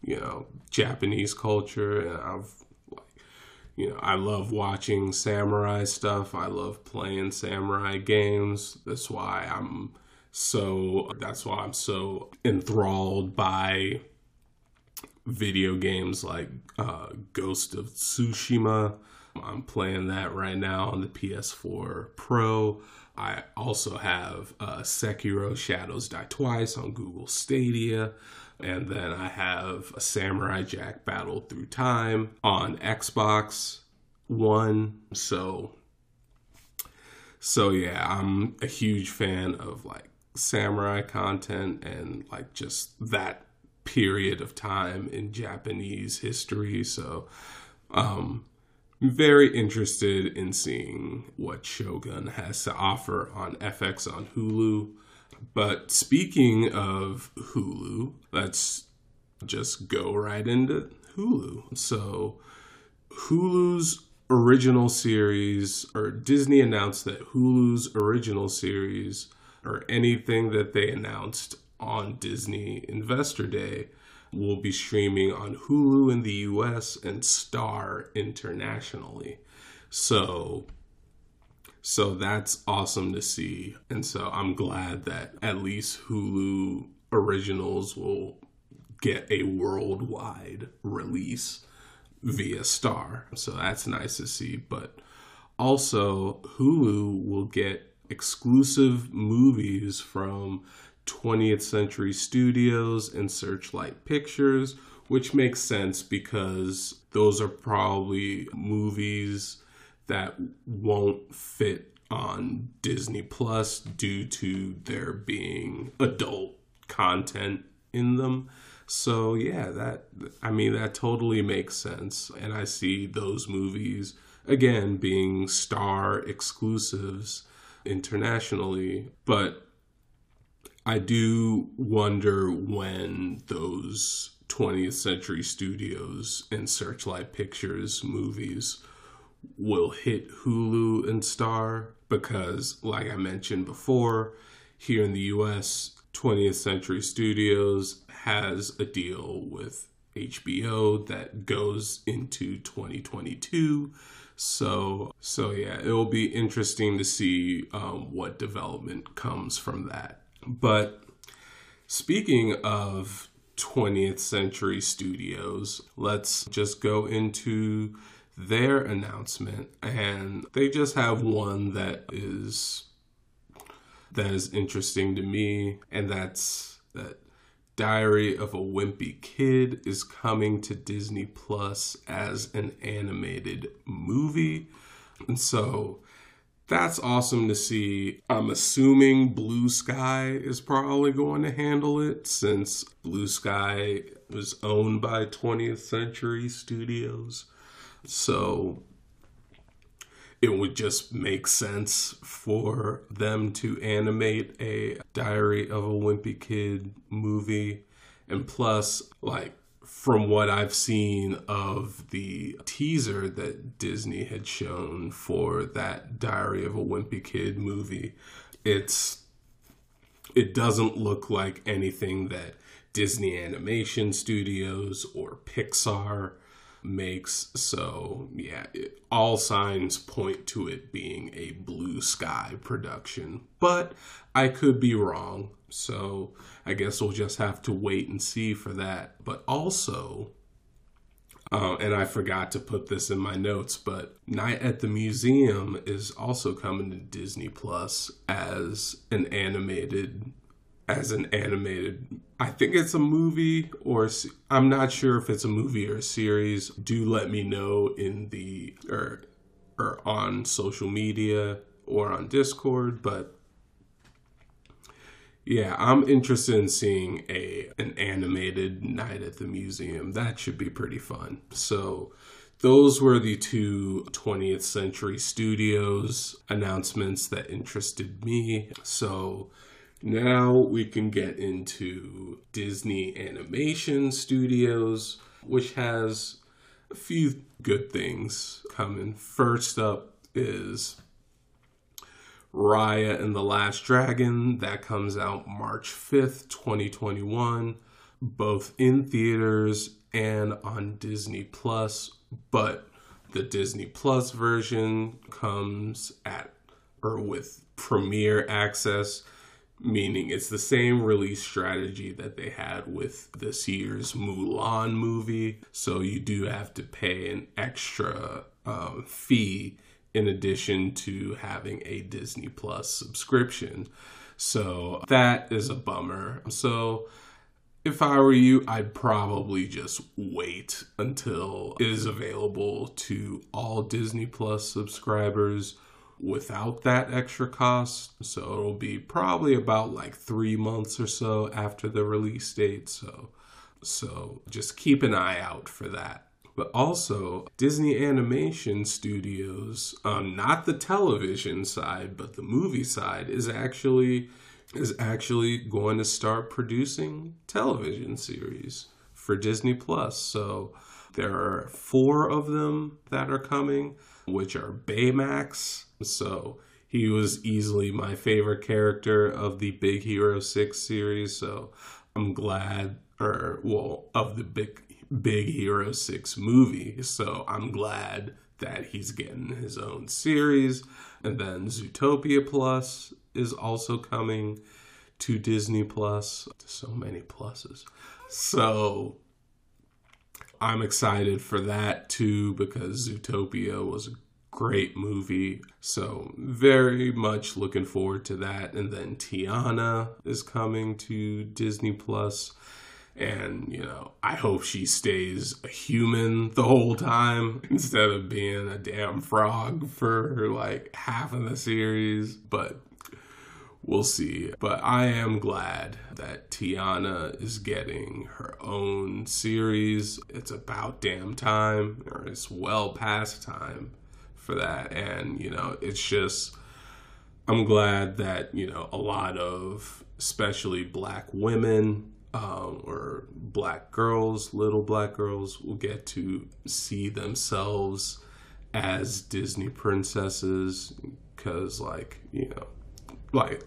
you know, Japanese culture. And I've, you know, I love watching samurai stuff. I love playing samurai games. That's why I'm so, that's why I'm so enthralled by video games like uh, Ghost of Tsushima I'm playing that right now on the PS4 Pro. I also have uh, Sekiro Shadows Die Twice on Google Stadia. And then I have a Samurai Jack Battle Through Time on Xbox One. So, so yeah, I'm a huge fan of like samurai content and like just that period of time in Japanese history. So, um, very interested in seeing what Shogun has to offer on FX on Hulu. But speaking of Hulu, let's just go right into Hulu. So, Hulu's original series, or Disney announced that Hulu's original series, or anything that they announced on Disney Investor Day, will be streaming on Hulu in the US and Star internationally. So so that's awesome to see. And so I'm glad that at least Hulu originals will get a worldwide release via Star. So that's nice to see, but also Hulu will get exclusive movies from 20th Century Studios and Searchlight Pictures, which makes sense because those are probably movies that won't fit on Disney Plus due to there being adult content in them. So yeah, that I mean that totally makes sense and I see those movies again being star exclusives internationally, but I do wonder when those 20th Century Studios and Searchlight Pictures movies will hit Hulu and Star because, like I mentioned before, here in the US, 20th Century Studios has a deal with HBO that goes into 2022. So, so yeah, it'll be interesting to see um, what development comes from that. But speaking of 20th century studios, let's just go into their announcement and they just have one that is that is interesting to me and that's that Diary of a Wimpy Kid is coming to Disney Plus as an animated movie. And so that's awesome to see. I'm assuming Blue Sky is probably going to handle it since Blue Sky was owned by 20th Century Studios. So it would just make sense for them to animate a Diary of a Wimpy Kid movie. And plus, like, from what I've seen of the teaser that Disney had shown for that Diary of a Wimpy Kid movie, it's it doesn't look like anything that Disney Animation Studios or Pixar makes. So, yeah, it, all signs point to it being a blue sky production. But I could be wrong. So, I guess we'll just have to wait and see for that. But also, uh, and I forgot to put this in my notes, but Night at the Museum is also coming to Disney Plus as an animated as an animated. I think it's a movie or I'm not sure if it's a movie or a series. Do let me know in the or or on social media or on Discord, but yeah, I'm interested in seeing a an animated night at the museum. That should be pretty fun. So those were the two 20th Century Studios announcements that interested me. So now we can get into Disney Animation Studios, which has a few good things coming. First up is Raya and the Last Dragon. That comes out March 5th, 2021, both in theaters and on Disney Plus. But the Disney Plus version comes at or with premiere access, meaning it's the same release strategy that they had with this year's Mulan movie. So you do have to pay an extra um, fee in addition to having a Disney Plus subscription. So that is a bummer. So if I were you, I'd probably just wait until it is available to all Disney Plus subscribers without that extra cost. So it'll be probably about like three months or so after the release date. So so just keep an eye out for that but also Disney Animation Studios, um, not the television side, but the movie side, is actually is actually going to start producing television series for Disney Plus. So there are four of them that are coming, which are Baymax. So he was easily my favorite character of the Big Hero 6 series. So I'm glad, or well, of the Big Big Hero 6 movie. So I'm glad that he's getting his own series. And then Zootopia Plus is also coming to Disney Plus. So many pluses. So I'm excited for that too because Zootopia was a great movie. So very much looking forward to that. And then Tiana is coming to Disney Plus and you know i hope she stays a human the whole time *laughs* instead of being a damn frog for like half of the series. But we'll see. But i am glad that tiana is getting her own series. It's about damn time or it's well past time for that. And you know it's just i'm glad that you know a lot of especially black women um, or black girls, little black girls, will get to see themselves as Disney princesses because, like, you know, like,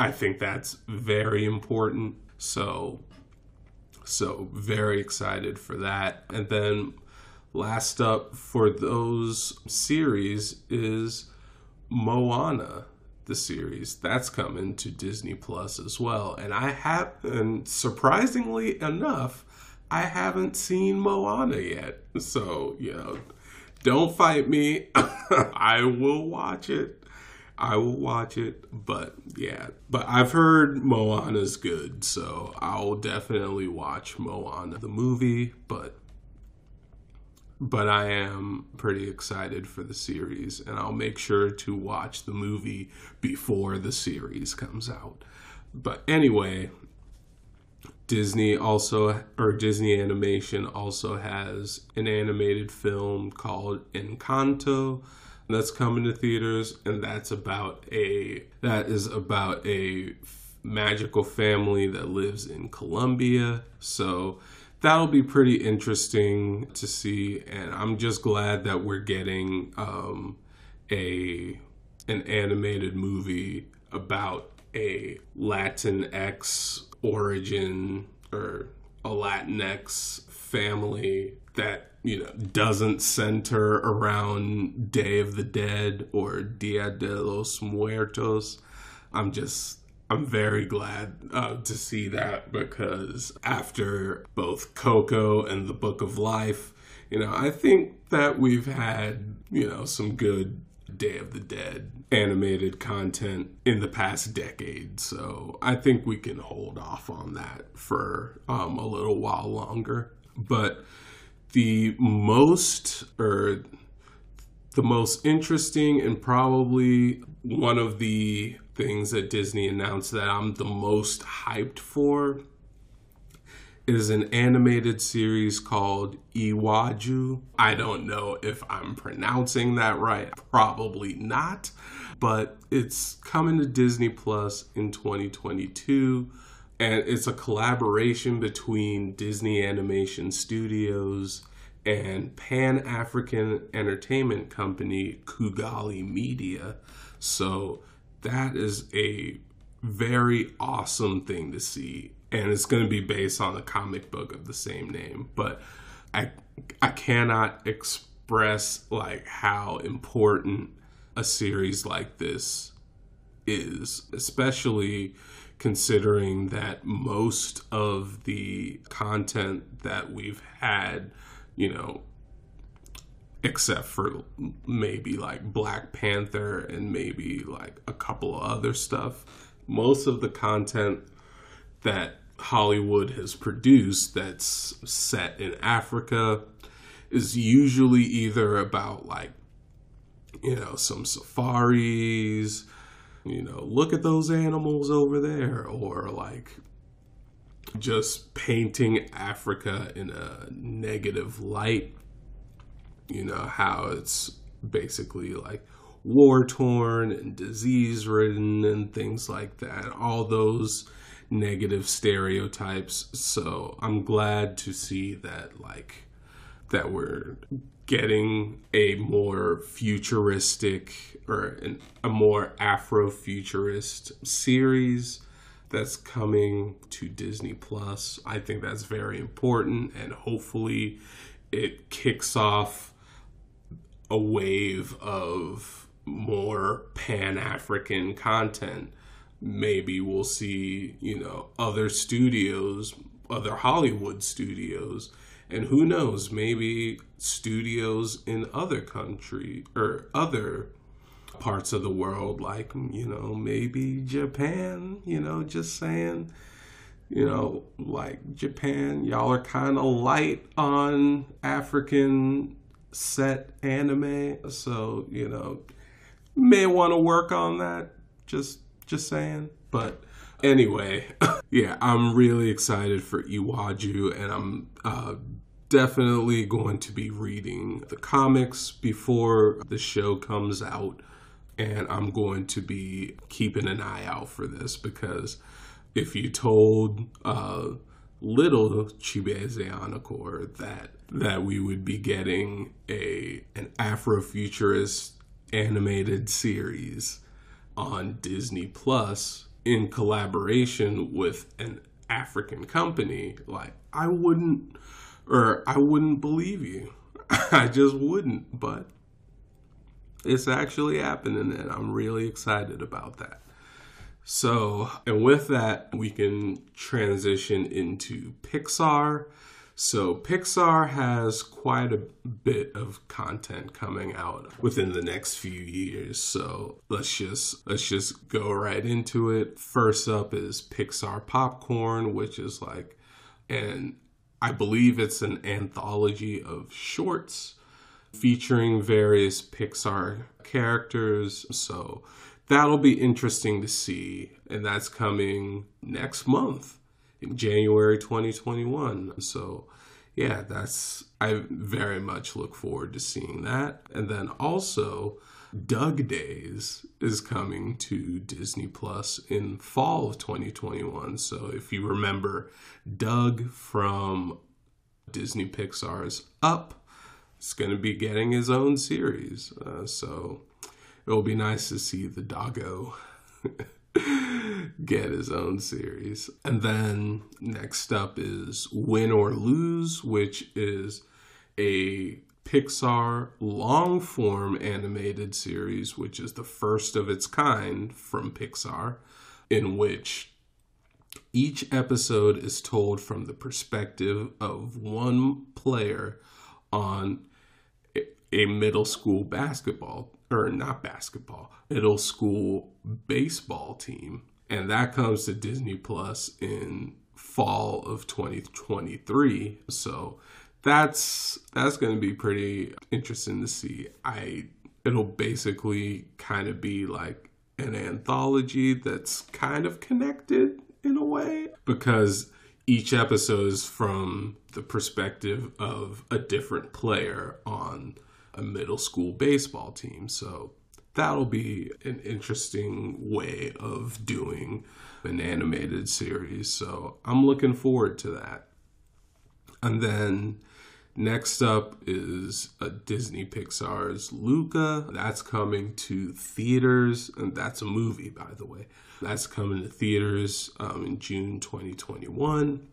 I think that's very important. So, so very excited for that. And then last up for those series is Moana the series that's coming to Disney Plus as well. And I have, and surprisingly enough, I haven't seen Moana yet. So, you know, don't fight me. *laughs* I will watch it. I will watch it. But yeah, but I've heard Moana's good. So I'll definitely watch Moana, the movie. But but I am pretty excited for the series, and I'll make sure to watch the movie before the series comes out. But anyway, Disney also, or Disney Animation also has an animated film called Encanto that's coming to theaters, and that's about a that is about a magical family that lives in Colombia. So that'll be pretty interesting to see and i'm just glad that we're getting um, a an animated movie about a latinx origin or a latinx family that you know doesn't center around day of the dead or dia de los muertos. I'm just I'm very glad uh, to see that because after both Coco and the Book of Life, you know, I think that we've had, you know, some good Day of the Dead animated content in the past decade. So I think we can hold off on that for um, a little while longer. But the most, or the most interesting, and probably one of the things that Disney announced that I'm the most hyped for is an animated series called Iwaju. I don't know if I'm pronouncing that right, probably not, but it's coming to Disney Plus in 2022 and it's a collaboration between Disney Animation Studios and Pan African entertainment company Kugali Media. So that is a very awesome thing to see. And it's going to be based on a comic book of the same name but i i cannot express like how important a series like this is especially considering that most of the content that we've had you know except for maybe like Black Panther and maybe like a couple of other stuff. Most of the content that Hollywood has produced that's set in Africa is usually either about like you know some safaris you know look at those animals over there or like just painting Africa in a negative light you know how it's basically like war torn and disease ridden and things like that all those negative stereotypes so i'm glad to see that like that we're getting a more futuristic or an, a more afrofuturist series that's coming to Disney Plus. I think that's very important and hopefully it kicks off a wave of more pan African content. Maybe we'll see, you know, other studios, other Hollywood studios, and who knows, maybe studios in other country or other parts of the world, like, you know, maybe Japan, you know, just saying, you know, like Japan, y'all are kind of light on African set anime, so you know, may want to work on that. Just just saying. But anyway, *laughs* yeah, I'm really excited for Iwaju, and I'm uh, definitely going to be reading the comics before the show comes out, and I'm going to be keeping an eye out for this because if you told uh, little Chibeze Anakor that that we would be getting a an Afrofuturist animated series on Disney Plus in collaboration with an African company, like I wouldn't or I wouldn't believe you. *laughs* I just wouldn't, but it's actually happening and I'm really excited about that. So, and with that, we can transition into Pixar. So, Pixar has quite a bit of content coming out within the next few years. So, let's just let's just go right into it. First up is Pixar Popcorn, which is like and I believe it's an anthology of shorts featuring various Pixar characters. So, that'll be interesting to see. And that's coming next month January 2021. So, yeah, that's, I very much look forward to seeing that. And then also, Dug Days is coming to Disney Plus in fall of 2021. So, if you remember Dug from Disney Pixar's Up, it's going to be getting his own series. Uh, so, it'll be nice to see the doggo *laughs* get his own series. And then next up is Win or Lose, which is a Pixar long form animated series, which is the first of its kind from Pixar, in which each episode is told from the perspective of one player on a middle school basketball or not basketball, middle school baseball team. And that comes to Disney Plus in fall of 2023. So that's that's going to be pretty interesting to see. I it'll basically kind of be like an anthology that's kind of connected in a way because each episode is from the perspective of a different player on a middle school baseball team. So that'll be an interesting way of doing an animated series. So I'm looking forward to that. And then next up is a Disney Pixar's Luca. That's coming to theaters, and that's a movie, by the way. That's coming to theaters um, in June 2021.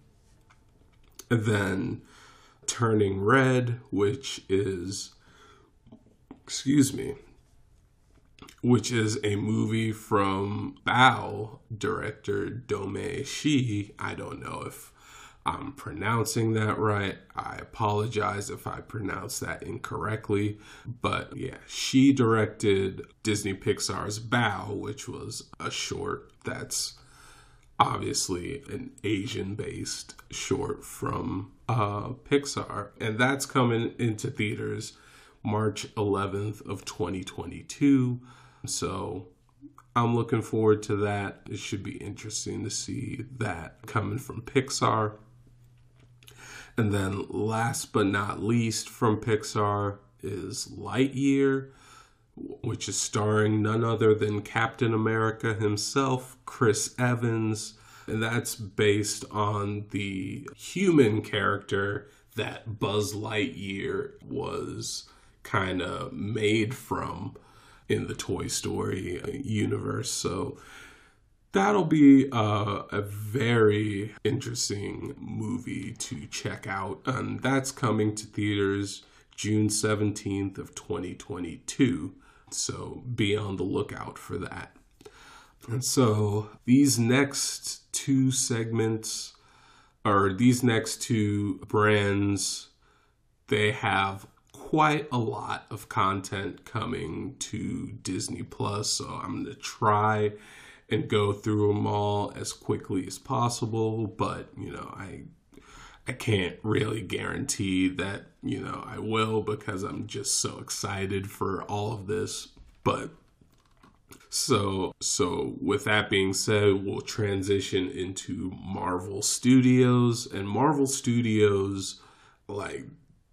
And then Turning Red, which is, excuse me, which is a movie from Bao director Domee Shi. I don't know if I'm pronouncing that right. I apologize if I pronounce that incorrectly. But yeah, she directed Disney Pixar's Bao, which was a short that's obviously an Asian based short from uh, Pixar. And that's coming into theaters March 11th of 2022. So I'm looking forward to that. It should be interesting to see that coming from Pixar. And then last but not least from Pixar is Lightyear, which is starring none other than Captain America himself, Chris Evans. And that's based on the human character that Buzz Lightyear was kind of made from in the Toy Story universe. So that'll be a, a, very interesting movie to check out and that's coming to theaters june 17th of 2022 so be on the lookout for that and so these next two segments or these next two brands they have quite a lot of content coming to disney plus so i'm going to try and go through them all as quickly as possible. But, you know, I I can't really guarantee that, you know, I will because I'm just so excited for all of this. But so so with that being said, we'll transition into Marvel Studios and Marvel Studios like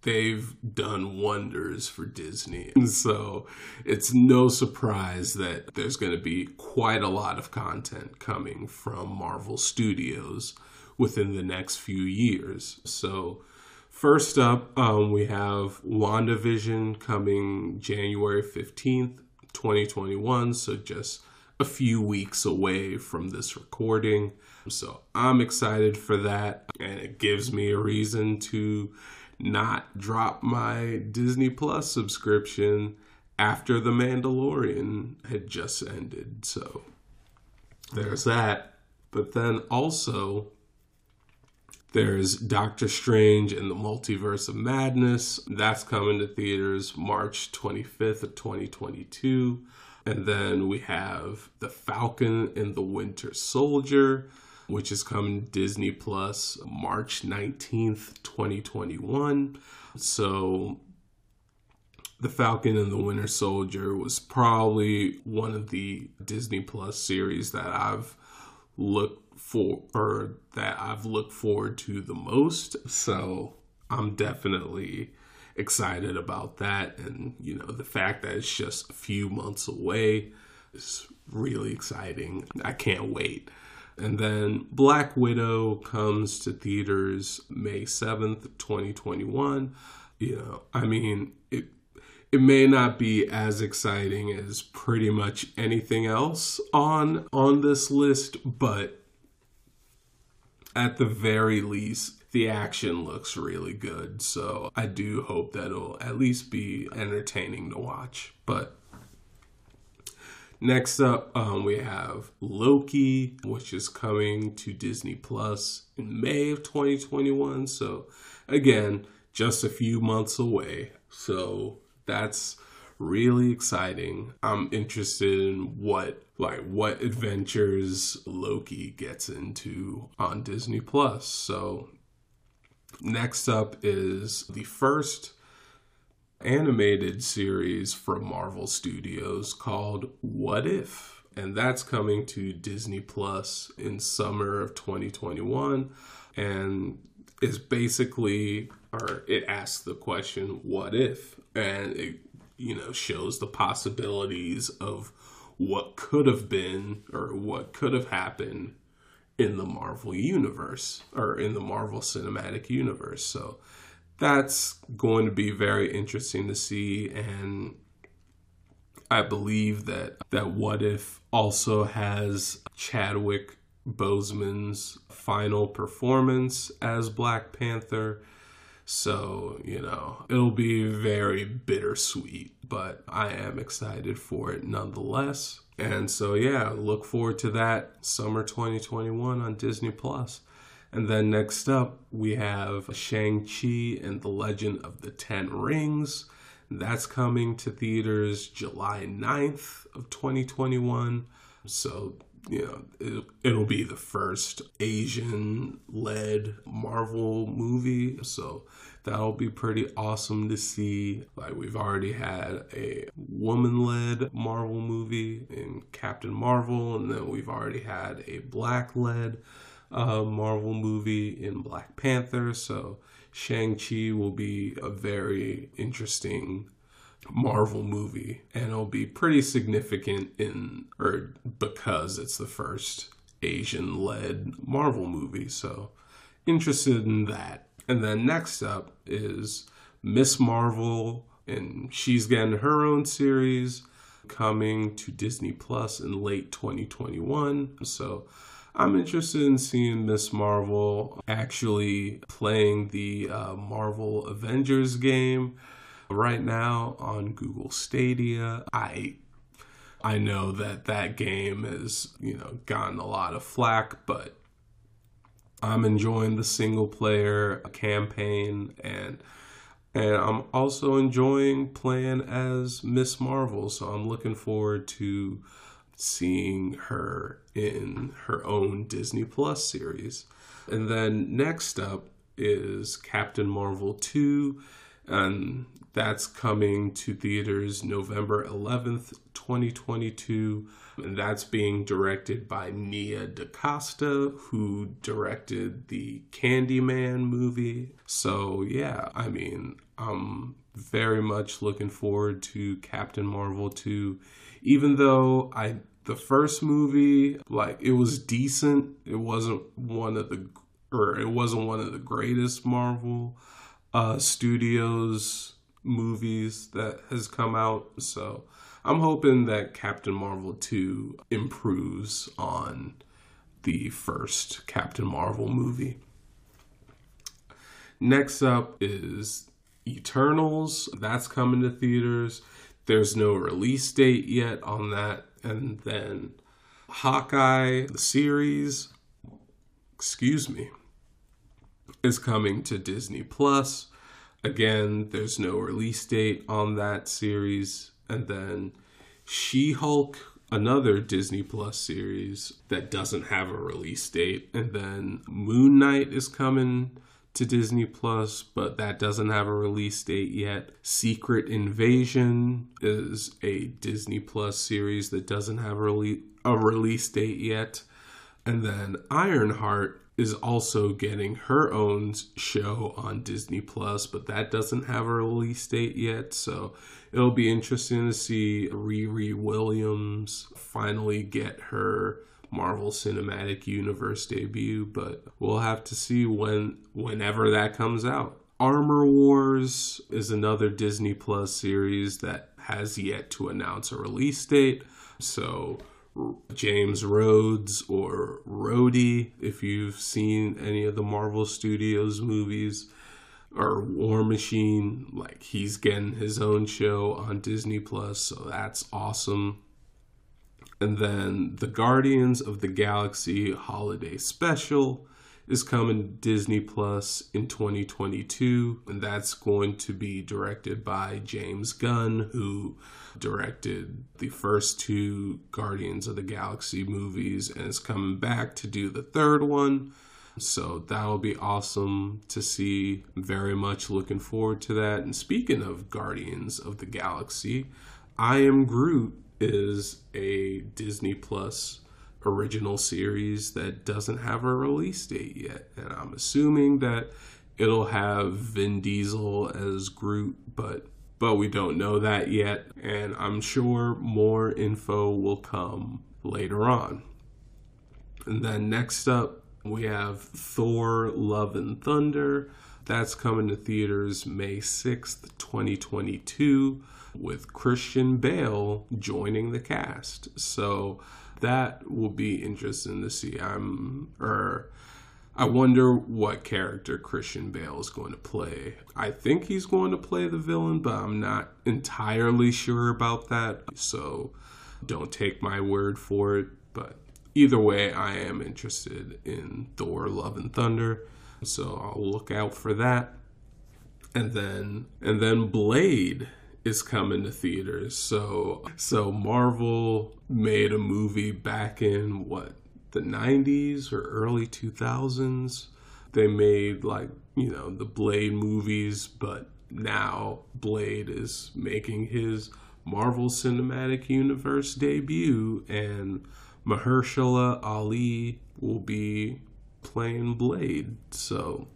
they've done wonders for Disney. And so it's no surprise that there's going to be quite a lot of content coming from Marvel Studios within the next few years. So, first up, um, we have WandaVision coming January 15th, 2021. So, just a few weeks away from this recording. So, I'm excited for that, and it gives me a reason to not drop my Disney Plus subscription after The Mandalorian had just ended. So there's that. But then also, there's Doctor Strange and the Multiverse of Madness. That's coming to theaters March 25th of 2022. And then we have The Falcon and the Winter Soldier which is coming Disney Plus March 19th, 2021. So the Falcon and the Winter Soldier was probably one of the Disney Plus series that I've looked for or that I've looked forward to the most. So I'm definitely excited about that and you know the fact that it's just a few months away is really exciting. I can't wait. And then Black Widow comes to theaters May 7th, 2021. You know, I mean, it it may not be as exciting as pretty much anything else on on this list, but at the very least, the action looks really good. So I do hope that it'll at least be entertaining to watch. But Next up, um, we have Loki, which is coming to Disney Plus in May of 2021. So, again, just a few months away. So, that's really exciting. I'm interested in what like what adventures Loki gets into on Disney Plus. So next up is the first animated series from Marvel Studios called What If? And that's coming to Disney Plus in summer of 2021 and is basically or it asks the question what if and it you know shows the possibilities of what could have been or what could have happened in the Marvel universe or in the Marvel Cinematic Universe. So that's going to be very interesting to see and I believe that that what if also has Chadwick Boseman's final performance as Black Panther. So, you know, it'll be very bittersweet, but I am excited for it nonetheless. And so, yeah, look forward to that summer 2021 on Disney Plus. And then next up, we have Shang-Chi and the Legend of the Ten Rings. That's coming to theaters July 9th of 2021. So, you know, it, it'll be the first Asian led Marvel movie. So that'll be pretty awesome to see. Like, we've already had a woman led Marvel movie in Captain Marvel, and then we've already had a black led uh, Marvel movie in Black Panther. So, Shang-Chi will be a very interesting Marvel movie, and it'll be pretty significant in or because it's the first Asian led Marvel movie. So, interested in that. And then next up is Miss Marvel, and she's getting her own series coming to Disney Plus in late 2021. So I'm interested in seeing Miss Marvel actually playing the uh, Marvel Avengers game right now on Google Stadia. I I know that that game has, you know, gotten a lot of flack, but I'm enjoying the single player campaign and and I'm also enjoying playing as Miss Marvel, so I'm looking forward to seeing her in her own Disney Plus series. And then next up is Captain Marvel 2 and that's coming to theaters November 11th, 2022. And that's being directed by Nia DaCosta, who directed the Candyman movie. So, yeah, I mean, I'm very much looking forward to Captain Marvel 2. Even though I the first movie, like it was decent. It wasn't one of the or it wasn't one of the greatest Marvel uh, Studios movies that has come out. So I'm hoping that Captain Marvel 2 improves on the first Captain Marvel movie. Next up is Eternals. That's coming to theaters. There's no release date yet on that. And then Hawkeye, the series, excuse me, is coming to Disney Plus. Again, there's no release date on that series. And then She Hulk, another Disney Plus series that doesn't have a release date. And then Moon Knight is coming to Disney Plus, but that doesn't have a release date yet. Secret Invasion is a Disney Plus series that doesn't have a, rele- a release date yet. And then Ironheart is also getting her own show on Disney Plus, but that doesn't have a release date yet. So it'll be interesting to see Riri Williams finally get her Marvel Cinematic Universe debut, but we'll have to see when whenever that comes out. Armor Wars is another Disney Plus series that has yet to announce a release date. So James Rhodes or Rhodey, if you've seen any of the Marvel Studios movies, or War Machine, like he's getting his own show on Disney Plus, so that's awesome. And then the Guardians of the Galaxy Holiday Special is coming to Disney Plus in 2022, and that's going to be directed by James Gunn, who directed the first two Guardians of the Galaxy movies and is coming back to do the third one. So that'll be awesome to see. Very much looking forward to that. And speaking of Guardians of the Galaxy, I Am Groot is a Disney Plus original series that doesn't have a release date yet. And I'm assuming that it'll have Vin Diesel as Groot, but but we don't know that yet, and I'm sure more info will come later on. And then next up, we have Thor Love and Thunder. That's coming to theaters May 6th, 2022, with Christian Bale joining the cast. So that will be interesting to see. I'm or I wonder what character Christian Bale is going to play. I think he's going to play the villain, but I'm not entirely sure about that. So don't take my word for it. But either way, I am interested in Thor Love and Thunder. So I'll look out for that. And then and then Blade is coming to theaters. So so Marvel made a movie back in what the 90s or early 2000s. They made like, you know, the Blade movies, but now Blade is making his Marvel Cinematic Universe debut and Mahershala Ali will be playing Blade. So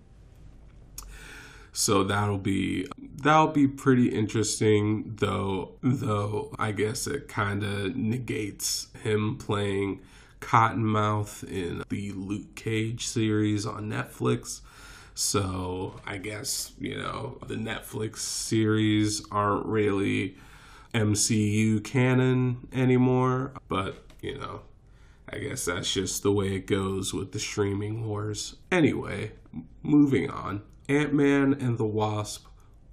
so that'll be that'll be pretty interesting though though I guess it kind of negates him playing Cottonmouth in the Luke Cage series on Netflix. So I guess, you know, the Netflix series aren't really MCU canon anymore, but, you know, I guess that's just the way it goes with the streaming wars. Anyway, moving on. Ant Man and the Wasp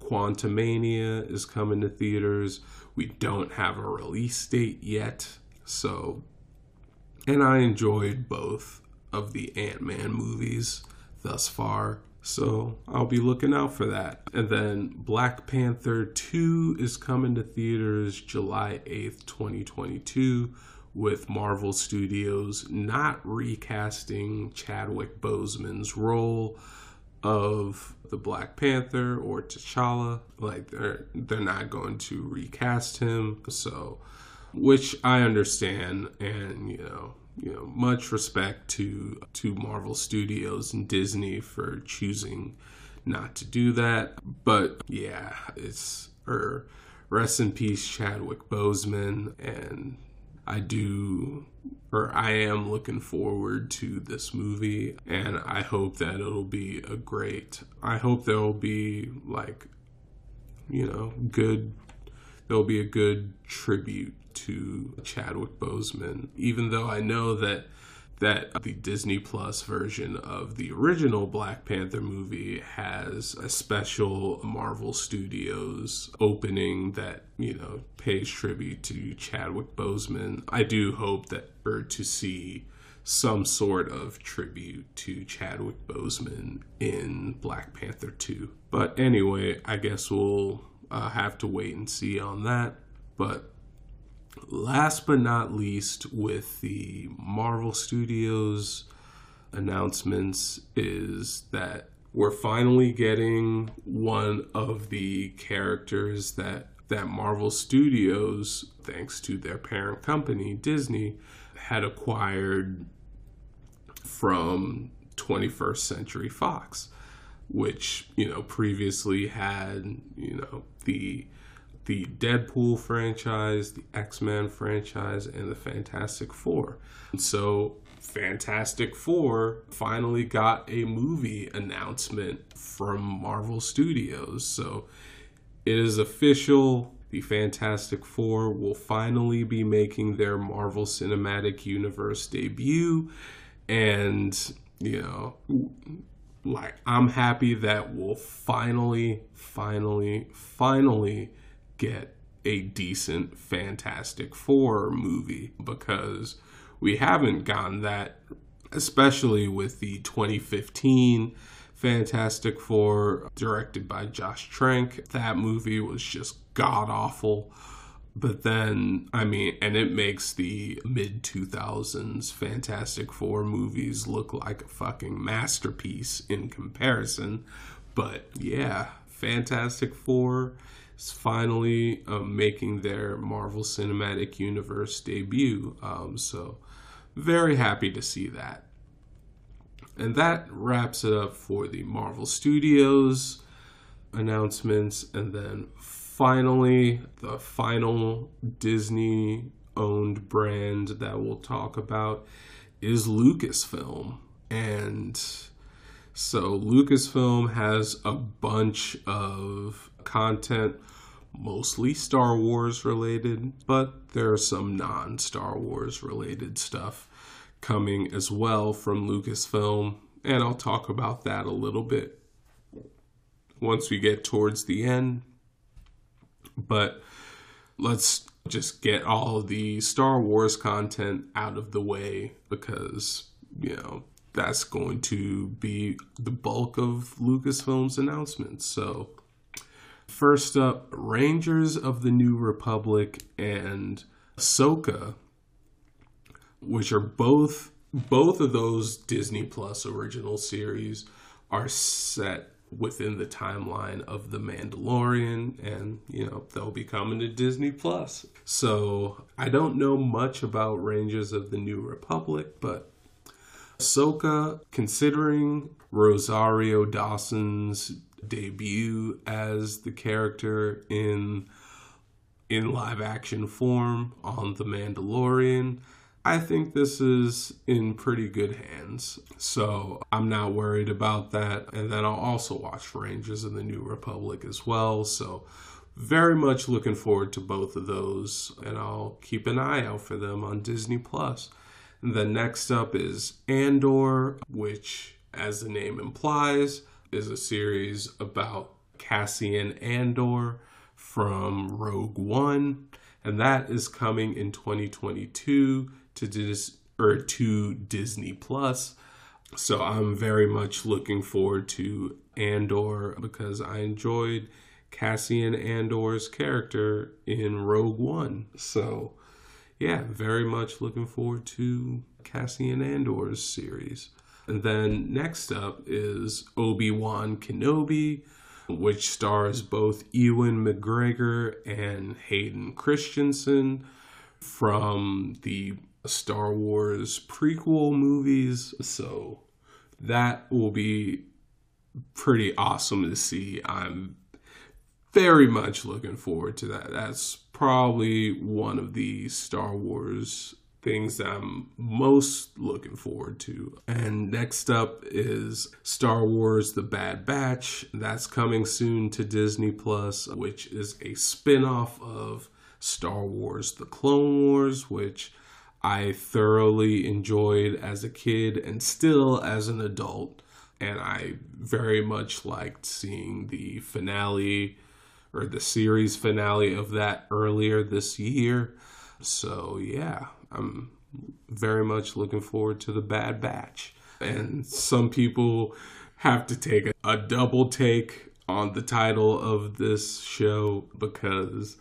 Quantumania is coming to theaters. We don't have a release date yet, so. And I enjoyed both of the Ant Man movies thus far, so I'll be looking out for that. And then Black Panther 2 is coming to theaters July 8th, 2022 with Marvel Studios not recasting Chadwick Boseman's role of the Black Panther or T'Challa. Like they're they're not going to recast him. So which I understand and you know you know much respect to to Marvel Studios and Disney for choosing not to do that. But yeah, it's or rest in peace Chadwick Boseman and I do or I am looking forward to this movie and I hope that it'll be a great I hope there'll be like you know good there'll be a good tribute to Chadwick Boseman. Even though I know that that the Disney Plus version of the original Black Panther movie has a special Marvel Studios opening that, you know, pays tribute to Chadwick Boseman. I do hope that or to see some sort of tribute to Chadwick Boseman in Black Panther 2. But anyway, I guess we'll uh, have to wait and see on that. But last but not least, with the Marvel Studios announcements, is that we're finally getting one of the characters that that Marvel Studios, thanks to their parent company Disney, had acquired from 21st Century Fox, which you know previously had you know the the Deadpool franchise, the X Men franchise, and the Fantastic Four. So, Fantastic Four finally got a movie announcement from Marvel Studios. So, it is official. The Fantastic Four will finally be making their Marvel Cinematic Universe debut. And, you know, like, I'm happy that we'll finally, finally, finally get a decent Fantastic Four movie because we haven't gotten that especially with the 2015 Fantastic Four, directed by Josh Trank. That movie was just god awful. But then, I mean, and it makes the mid 2000s Fantastic Four movies look like a fucking masterpiece in comparison. But yeah, Fantastic Four is finally um, making their Marvel Cinematic Universe debut. Um, so, very happy to see that. And that wraps it up for the Marvel Studios announcements. And then finally, the final Disney owned brand that we'll talk about is Lucasfilm. And so Lucasfilm has a bunch of content, mostly Star Wars related, but there are some non Star Wars related stuff coming as well from Lucasfilm. And I'll talk about that a little bit once we get towards the end. But let's just get all the Star Wars content out of the way because, you know, that's going to be the bulk of Lucasfilm's announcements. So, first up, Rangers of the New Republic and Ahsoka, which are both both of those Disney Plus original series are set within the timeline of The Mandalorian, and you know, they'll be coming to Disney Plus. So I don't know much about Rangers of the New Republic, but Ahsoka, considering Rosario Dawson's debut as the character in in live action form on The Mandalorian, I think this is in pretty good hands. So I'm not worried about that. And then I'll also watch Rangers of the New Republic as well. So very much looking forward to both of those. And I'll keep an eye out for them on Disney Plus. The next up is Andor, which, as the name implies, is a series about Cassian Andor from Rogue One. And that is coming in 2022 to Dis- or to Disney Plus. So I'm very much looking forward to Andor because I enjoyed Cassian Andor's character in Rogue One. So yeah, very much looking forward to Cassian Andor's series. And then next up is Obi-Wan Kenobi, which stars both Ewan McGregor and Hayden Christensen from the Star Wars prequel movies. So that will be pretty awesome to see. I'm very much looking forward to that. That's probably one of the Star Wars things I'm most looking forward to. And next up is Star Wars The Bad Batch. That's coming soon to Disney Plus, which is a spin-off of Star Wars The Clone Wars, which I thoroughly enjoyed as a kid and still as an adult. And I very much liked seeing the finale or the series finale of that earlier this year. So, yeah, I'm very much looking forward to the Bad Batch. And some people have to take a, double take on the title of this show because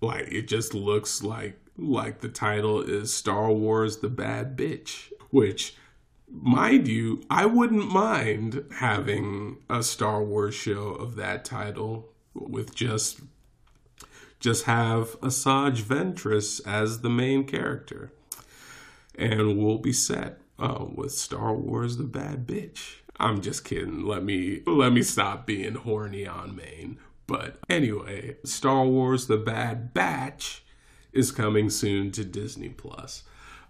like it just looks like like the title is Star Wars The Bad Bitch, which, mind you, I wouldn't mind having a Star Wars show of that title with just just have Asajj Ventress as the main character. And we'll be set uh, with Star Wars The Bad Bitch. I'm just kidding. Let me let me stop being horny on main. But anyway, Star Wars The Bad Batch is coming soon to Disney Plus.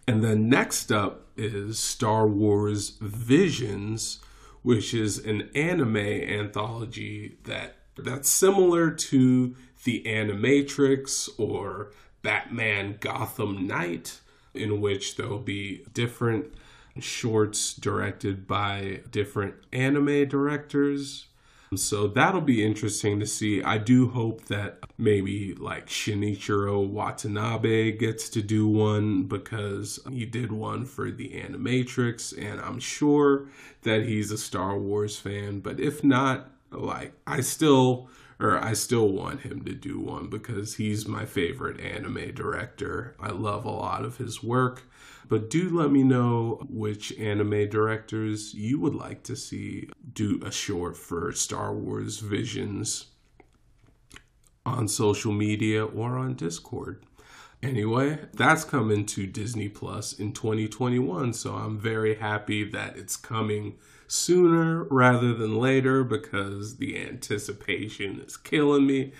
And then next up is Star Wars Visions, which is an anime anthology that that's similar to the Animatrix or Batman Gotham Knight, in which there'll be different shorts directed by different anime directors. So that'll be interesting to see. I do hope that maybe like Shinichiro Watanabe gets to do one because he did one for the Animatrix, and I'm sure that he's a Star Wars fan. But if not, like I still or I still want him to do one because he's my favorite anime director. I love a lot of his work. But do let me know which anime directors you would like to see do a short for Star Wars Visions on social media or on Discord. Anyway, that's coming to Disney Plus in 2021, so I'm very happy that it's coming sooner rather than later because the anticipation is killing me.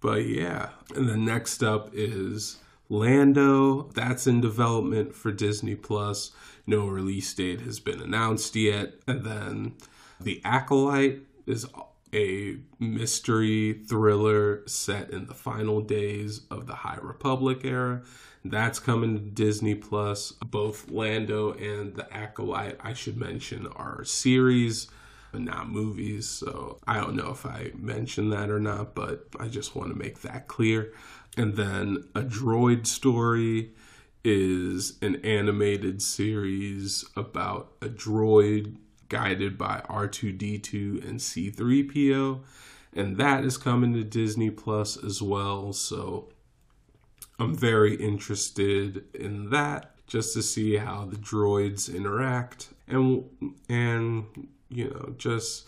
But yeah, and then next up is Lando. That's in development for Disney Plus. No release date has been announced yet. And then The Acolyte is a mystery thriller set in the final days of the High Republic era. That's coming to Disney Plus. Both Lando and The Acolyte, I should mention, are series, not movies. So I don't know if I mentioned that or not, but I just want to make that clear. And then A Droid Story is an animated series about a droid guided by R2D2 and C3PO. And that is coming to Disney Plus as well. So I'm very interested in that just to see how the droids interact and and you know just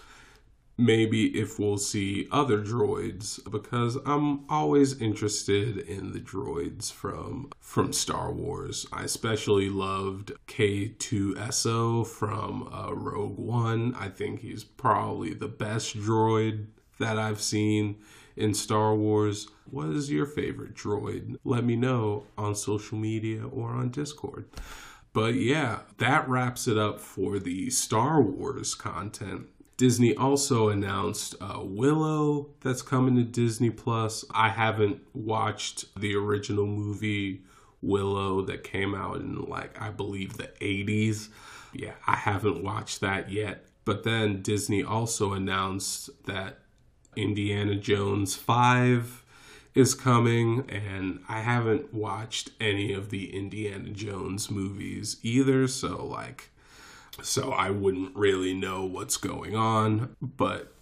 maybe if we'll see other droids because I'm always interested in the droids from from Star Wars. I especially loved K2SO from uh, Rogue One. I think he's probably the best droid that I've seen in Star Wars. What is your favorite droid? Let me know on social media or on Discord. But yeah, that wraps it up for the Star Wars content. Disney also announced uh, Willow that's coming to Disney Plus. I haven't watched the original movie Willow that came out in like I believe the 80s. Yeah, I haven't watched that yet. But then Disney also announced that Indiana Jones 5 is coming, and I haven't watched any of the Indiana Jones movies either, so like, so I wouldn't really know what's going on, but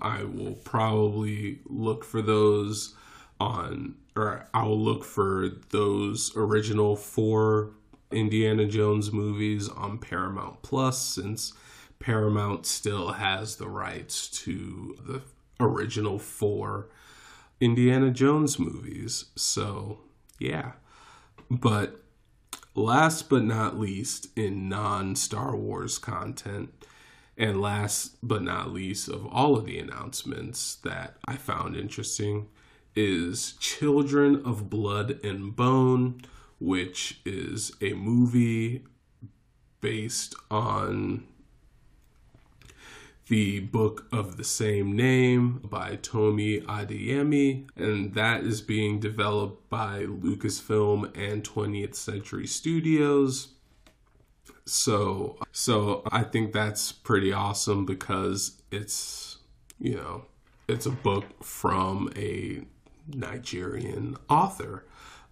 I will probably look for those on, or I'll look for those original four Indiana Jones movies on Paramount Plus since Paramount still has the rights to the original four Indiana Jones movies. So, yeah. But last but not least, in non Star Wars content, and last but not least of all of the announcements that I found interesting, is Children of Blood and Bone, which is a movie based on the book of the same name by Tomi Adeyemi, and that is being developed by Lucasfilm and 20th Century Studios. So, so I think that's pretty awesome because it's, you know, it's a book from a Nigerian author.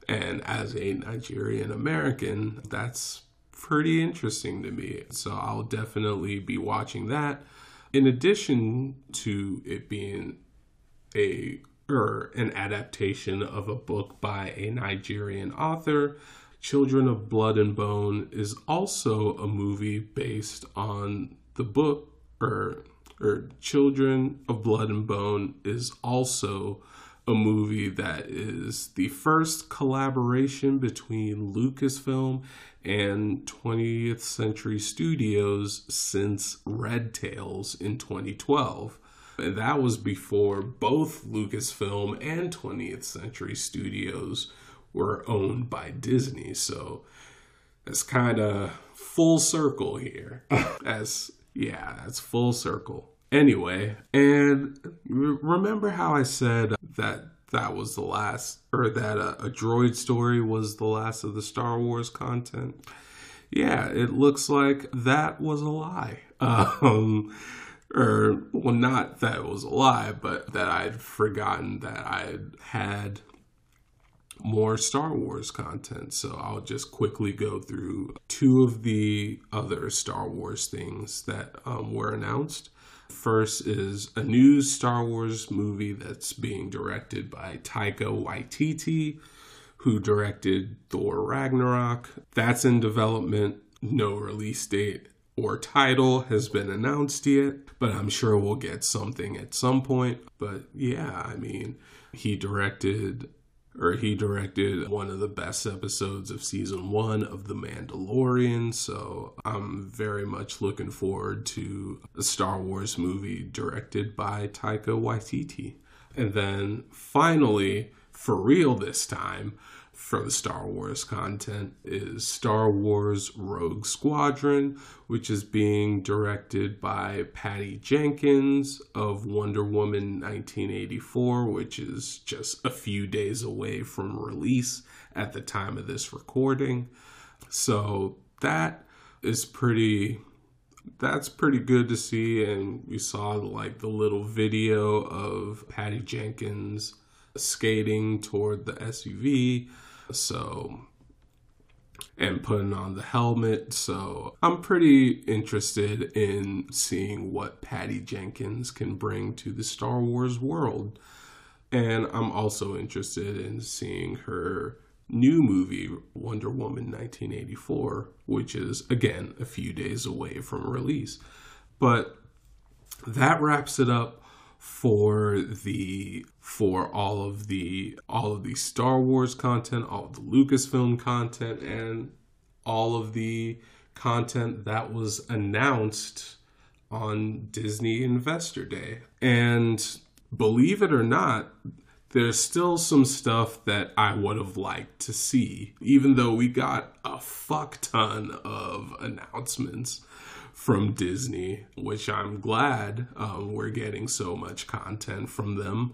And as a Nigerian American, that's pretty interesting to me. So I'll definitely be watching that in addition to it being a or an adaptation of a book by a Nigerian author, Children of Blood and Bone is also a movie based on the book or or Children of Blood and Bone is also a movie that is the first collaboration between Lucasfilm and 20th Century Studios since Red Tails in 2012. And that was before both Lucasfilm and 20th Century Studios were owned by Disney. So it's kind of full circle here. *laughs* As yeah, that's full circle. Anyway, and remember how I said that that was the last, or that a, a droid story was the last of the Star Wars content? Yeah, it looks like that was a lie. *laughs* Um, or well, not that it was a lie, but that I'd forgotten that I had more Star Wars content. So I'll just quickly go through two of the other Star Wars things that um, were announced. First is a new Star Wars movie that's being directed by Taika Waititi, who directed Thor Ragnarok. That's in development, no release date or title has been announced yet, but I'm sure we'll get something at some point. But yeah, I mean, he directed or he directed one of the best episodes of season one of The Mandalorian. So I'm very much looking forward to a Star Wars movie directed by Taika Waititi. And then finally, for real this time, for the Star Wars content is Star Wars Rogue Squadron, which is being directed by Patty Jenkins of Wonder Woman 1984, which is just a few days away from release at the time of this recording. So that is pretty that's pretty good to see and we saw like the little video of Patty Jenkins skating toward the SUV so, and putting on the helmet. So, I'm pretty interested in seeing what Patty Jenkins can bring to the Star Wars world. And I'm also interested in seeing her new movie, Wonder Woman 1984, which is again a few days away from release. But that wraps it up for the for all of the all of the Star Wars content, all of the Lucasfilm content, and all of the content that was announced on Disney Investor Day. And believe it or not, there's still some stuff that I would have liked to see, even though we got a fuck ton of announcements from Disney, which I'm glad um, we're getting so much content from them.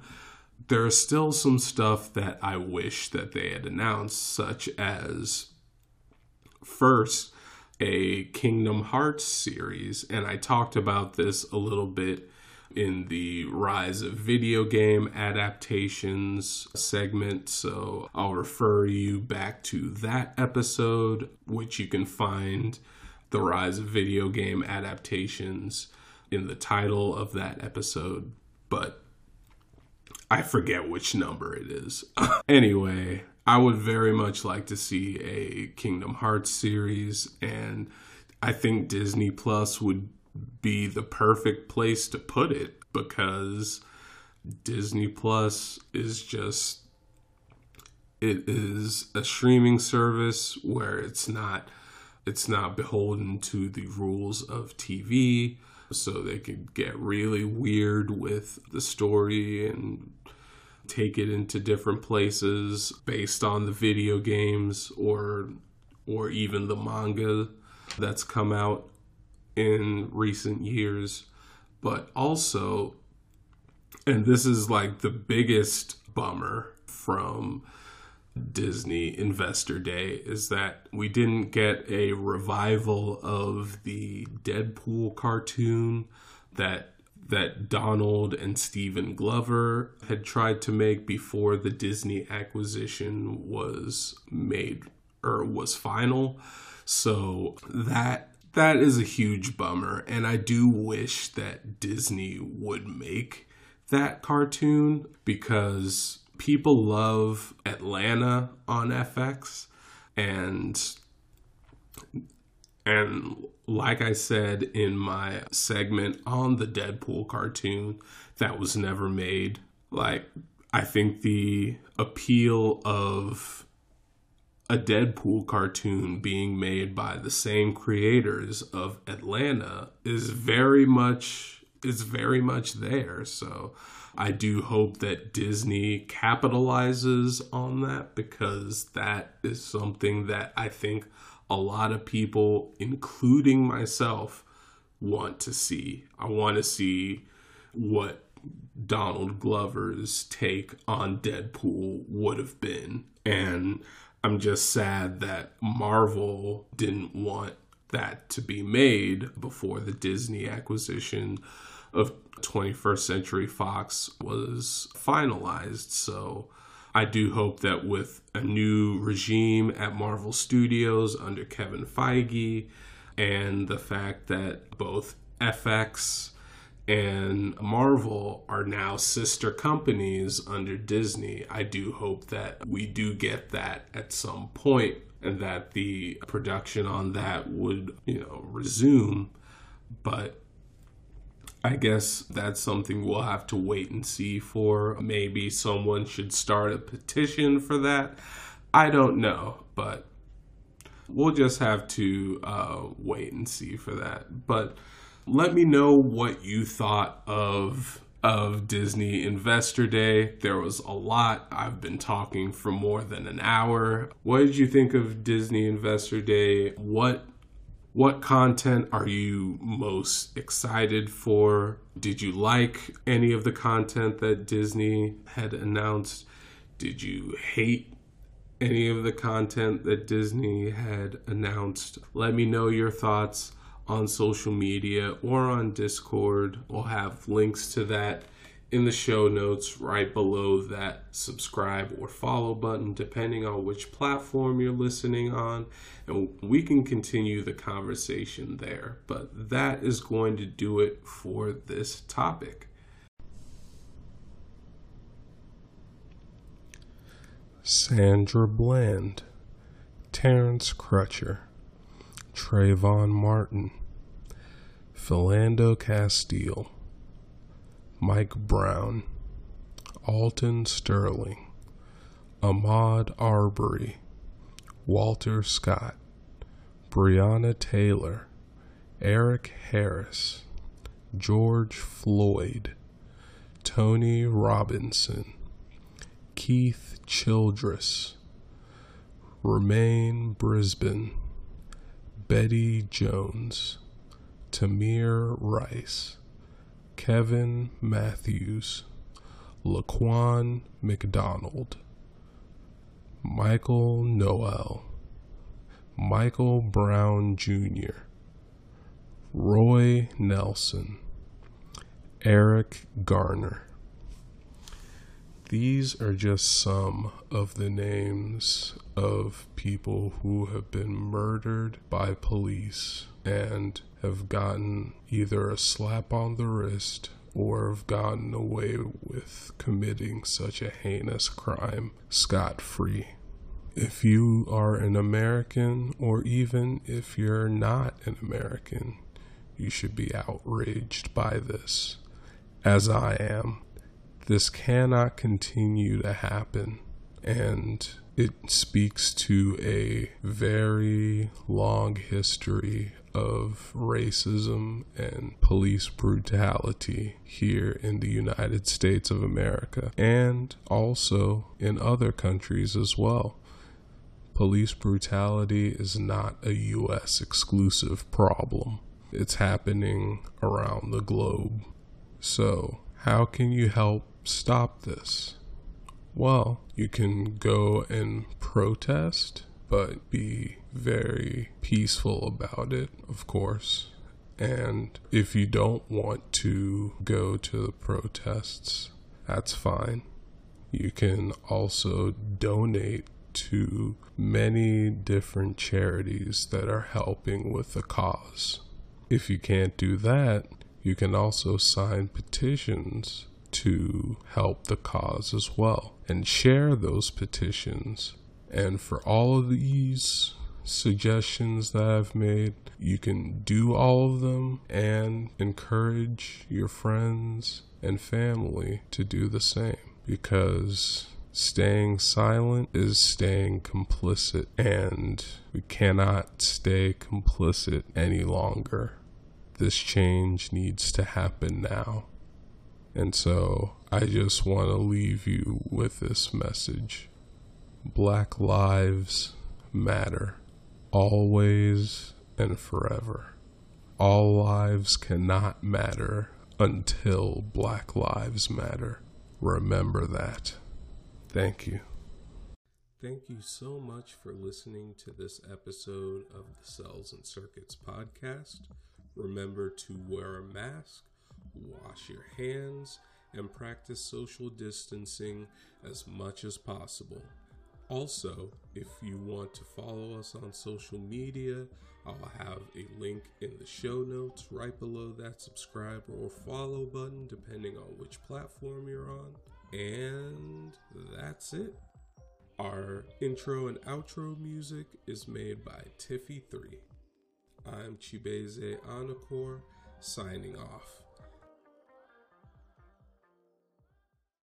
There's still some stuff that I wish that they had announced, such as first a Kingdom Hearts series, and I talked about this a little bit in the rise of video game adaptations segment. So I'll refer you back to that episode, which you can find the rise of video game adaptations in the title of that episode, but I forget which number it is. *laughs* anyway, I would very much like to see a Kingdom Hearts series, and I think Disney Plus would be the perfect place to put it because Disney Plus is just it is a streaming service where it's not it's not beholden to the rules of TV, so they could get really weird with the story and take it into different places based on the video games or or even the manga that's come out in recent years. But also and this is like the biggest bummer from Disney Investor Day is that we didn't get a revival of the Deadpool cartoon that that Donald and Stephen Glover had tried to make before the Disney acquisition was made or was final. So that that is a huge bummer and I do wish that Disney would make that cartoon because people love Atlanta on FX and and like I said in my segment on the Deadpool cartoon that was never made, like I think the appeal of a Deadpool cartoon being made by the same creators of Atlanta is very much is very much there. So I do hope that Disney capitalizes on that because that is something that I think a lot of people, including myself, want to see. I want to see what Donald Glover's take on Deadpool would have been. And I'm just sad that Marvel didn't want that to be made before the Disney acquisition of 21st Century Fox was finalized. So I do hope that with a new regime at Marvel Studios under Kevin Feige and the fact that both FX and Marvel are now sister companies under Disney, I do hope that we do get that at some point and that the production on that would, you know, resume. But I guess that's something we'll have to wait and see for. Maybe someone should start a petition for that. I don't know, but we'll just have to uh, wait and see for that. But let me know what you thought of of Disney Investor Day. There was a lot. I've been talking for more than an hour. What did you think of Disney Investor Day? What what content are you most excited for? Did you like any of the content that Disney had announced? Did you hate any of the content that Disney had announced? Let me know your thoughts on social media or on Discord. We'll have links to that in the show notes right below that subscribe or follow button, depending on which platform you're listening on. And we can continue the conversation there. But that is going to do it for this topic. Sandra Bland, Terrence Crutcher, Trayvon Martin, Philando Castile. Mike Brown, Alton Sterling, Ahmaud Arbery, Walter Scott, Breonna Taylor, Eric Harris, George Floyd, Tony Robinson, Keith Childress, Rumain Brisbon, Bettie Jones, Tamir Rice, Kevin Matthews, Laquan McDonald, Michael Noel, Michael Brown Jr., Roy Nelson, Eric Garner. These are just some of the names of people who have been murdered by police and have gotten either a slap on the wrist or have gotten away with committing such a heinous crime scot free. If you are an American, or even if you're not an American, you should be outraged by this, as I am. This cannot continue to happen, and it speaks to a very long history of racism and police brutality here in the United States of America and also in other countries as well. Police brutality is not a US exclusive problem. It's happening around the globe. So, how can you help stop this? Well, you can go and protest but be very peaceful about it, of course. And if you don't want to go to the protests, that's fine. You can also donate to many different charities that are helping with the cause. If you can't do that, you can also sign petitions to help the cause as well and share those petitions and for all of these suggestions that I've made, you can do all of them and encourage your friends and family to do the same because staying silent is staying complicit and we cannot stay complicit any longer. This change needs to happen now. And so I just want to leave you with this message. Black Lives Matter, always and forever. All lives cannot matter until Black Lives Matter. Remember that. Thank you. Thank you so much for listening to this episode of the Cels and Circuits podcast. Remember to wear a mask, wash your hands, and practice social distancing as much as possible. Also, if you want to follow us on social media, I'll have a link in the show notes right below that subscribe or follow button, depending on which platform you're on. And that's it. Our intro and outro music is made by Tiffy3. I'm Chibeze Anakor, signing off.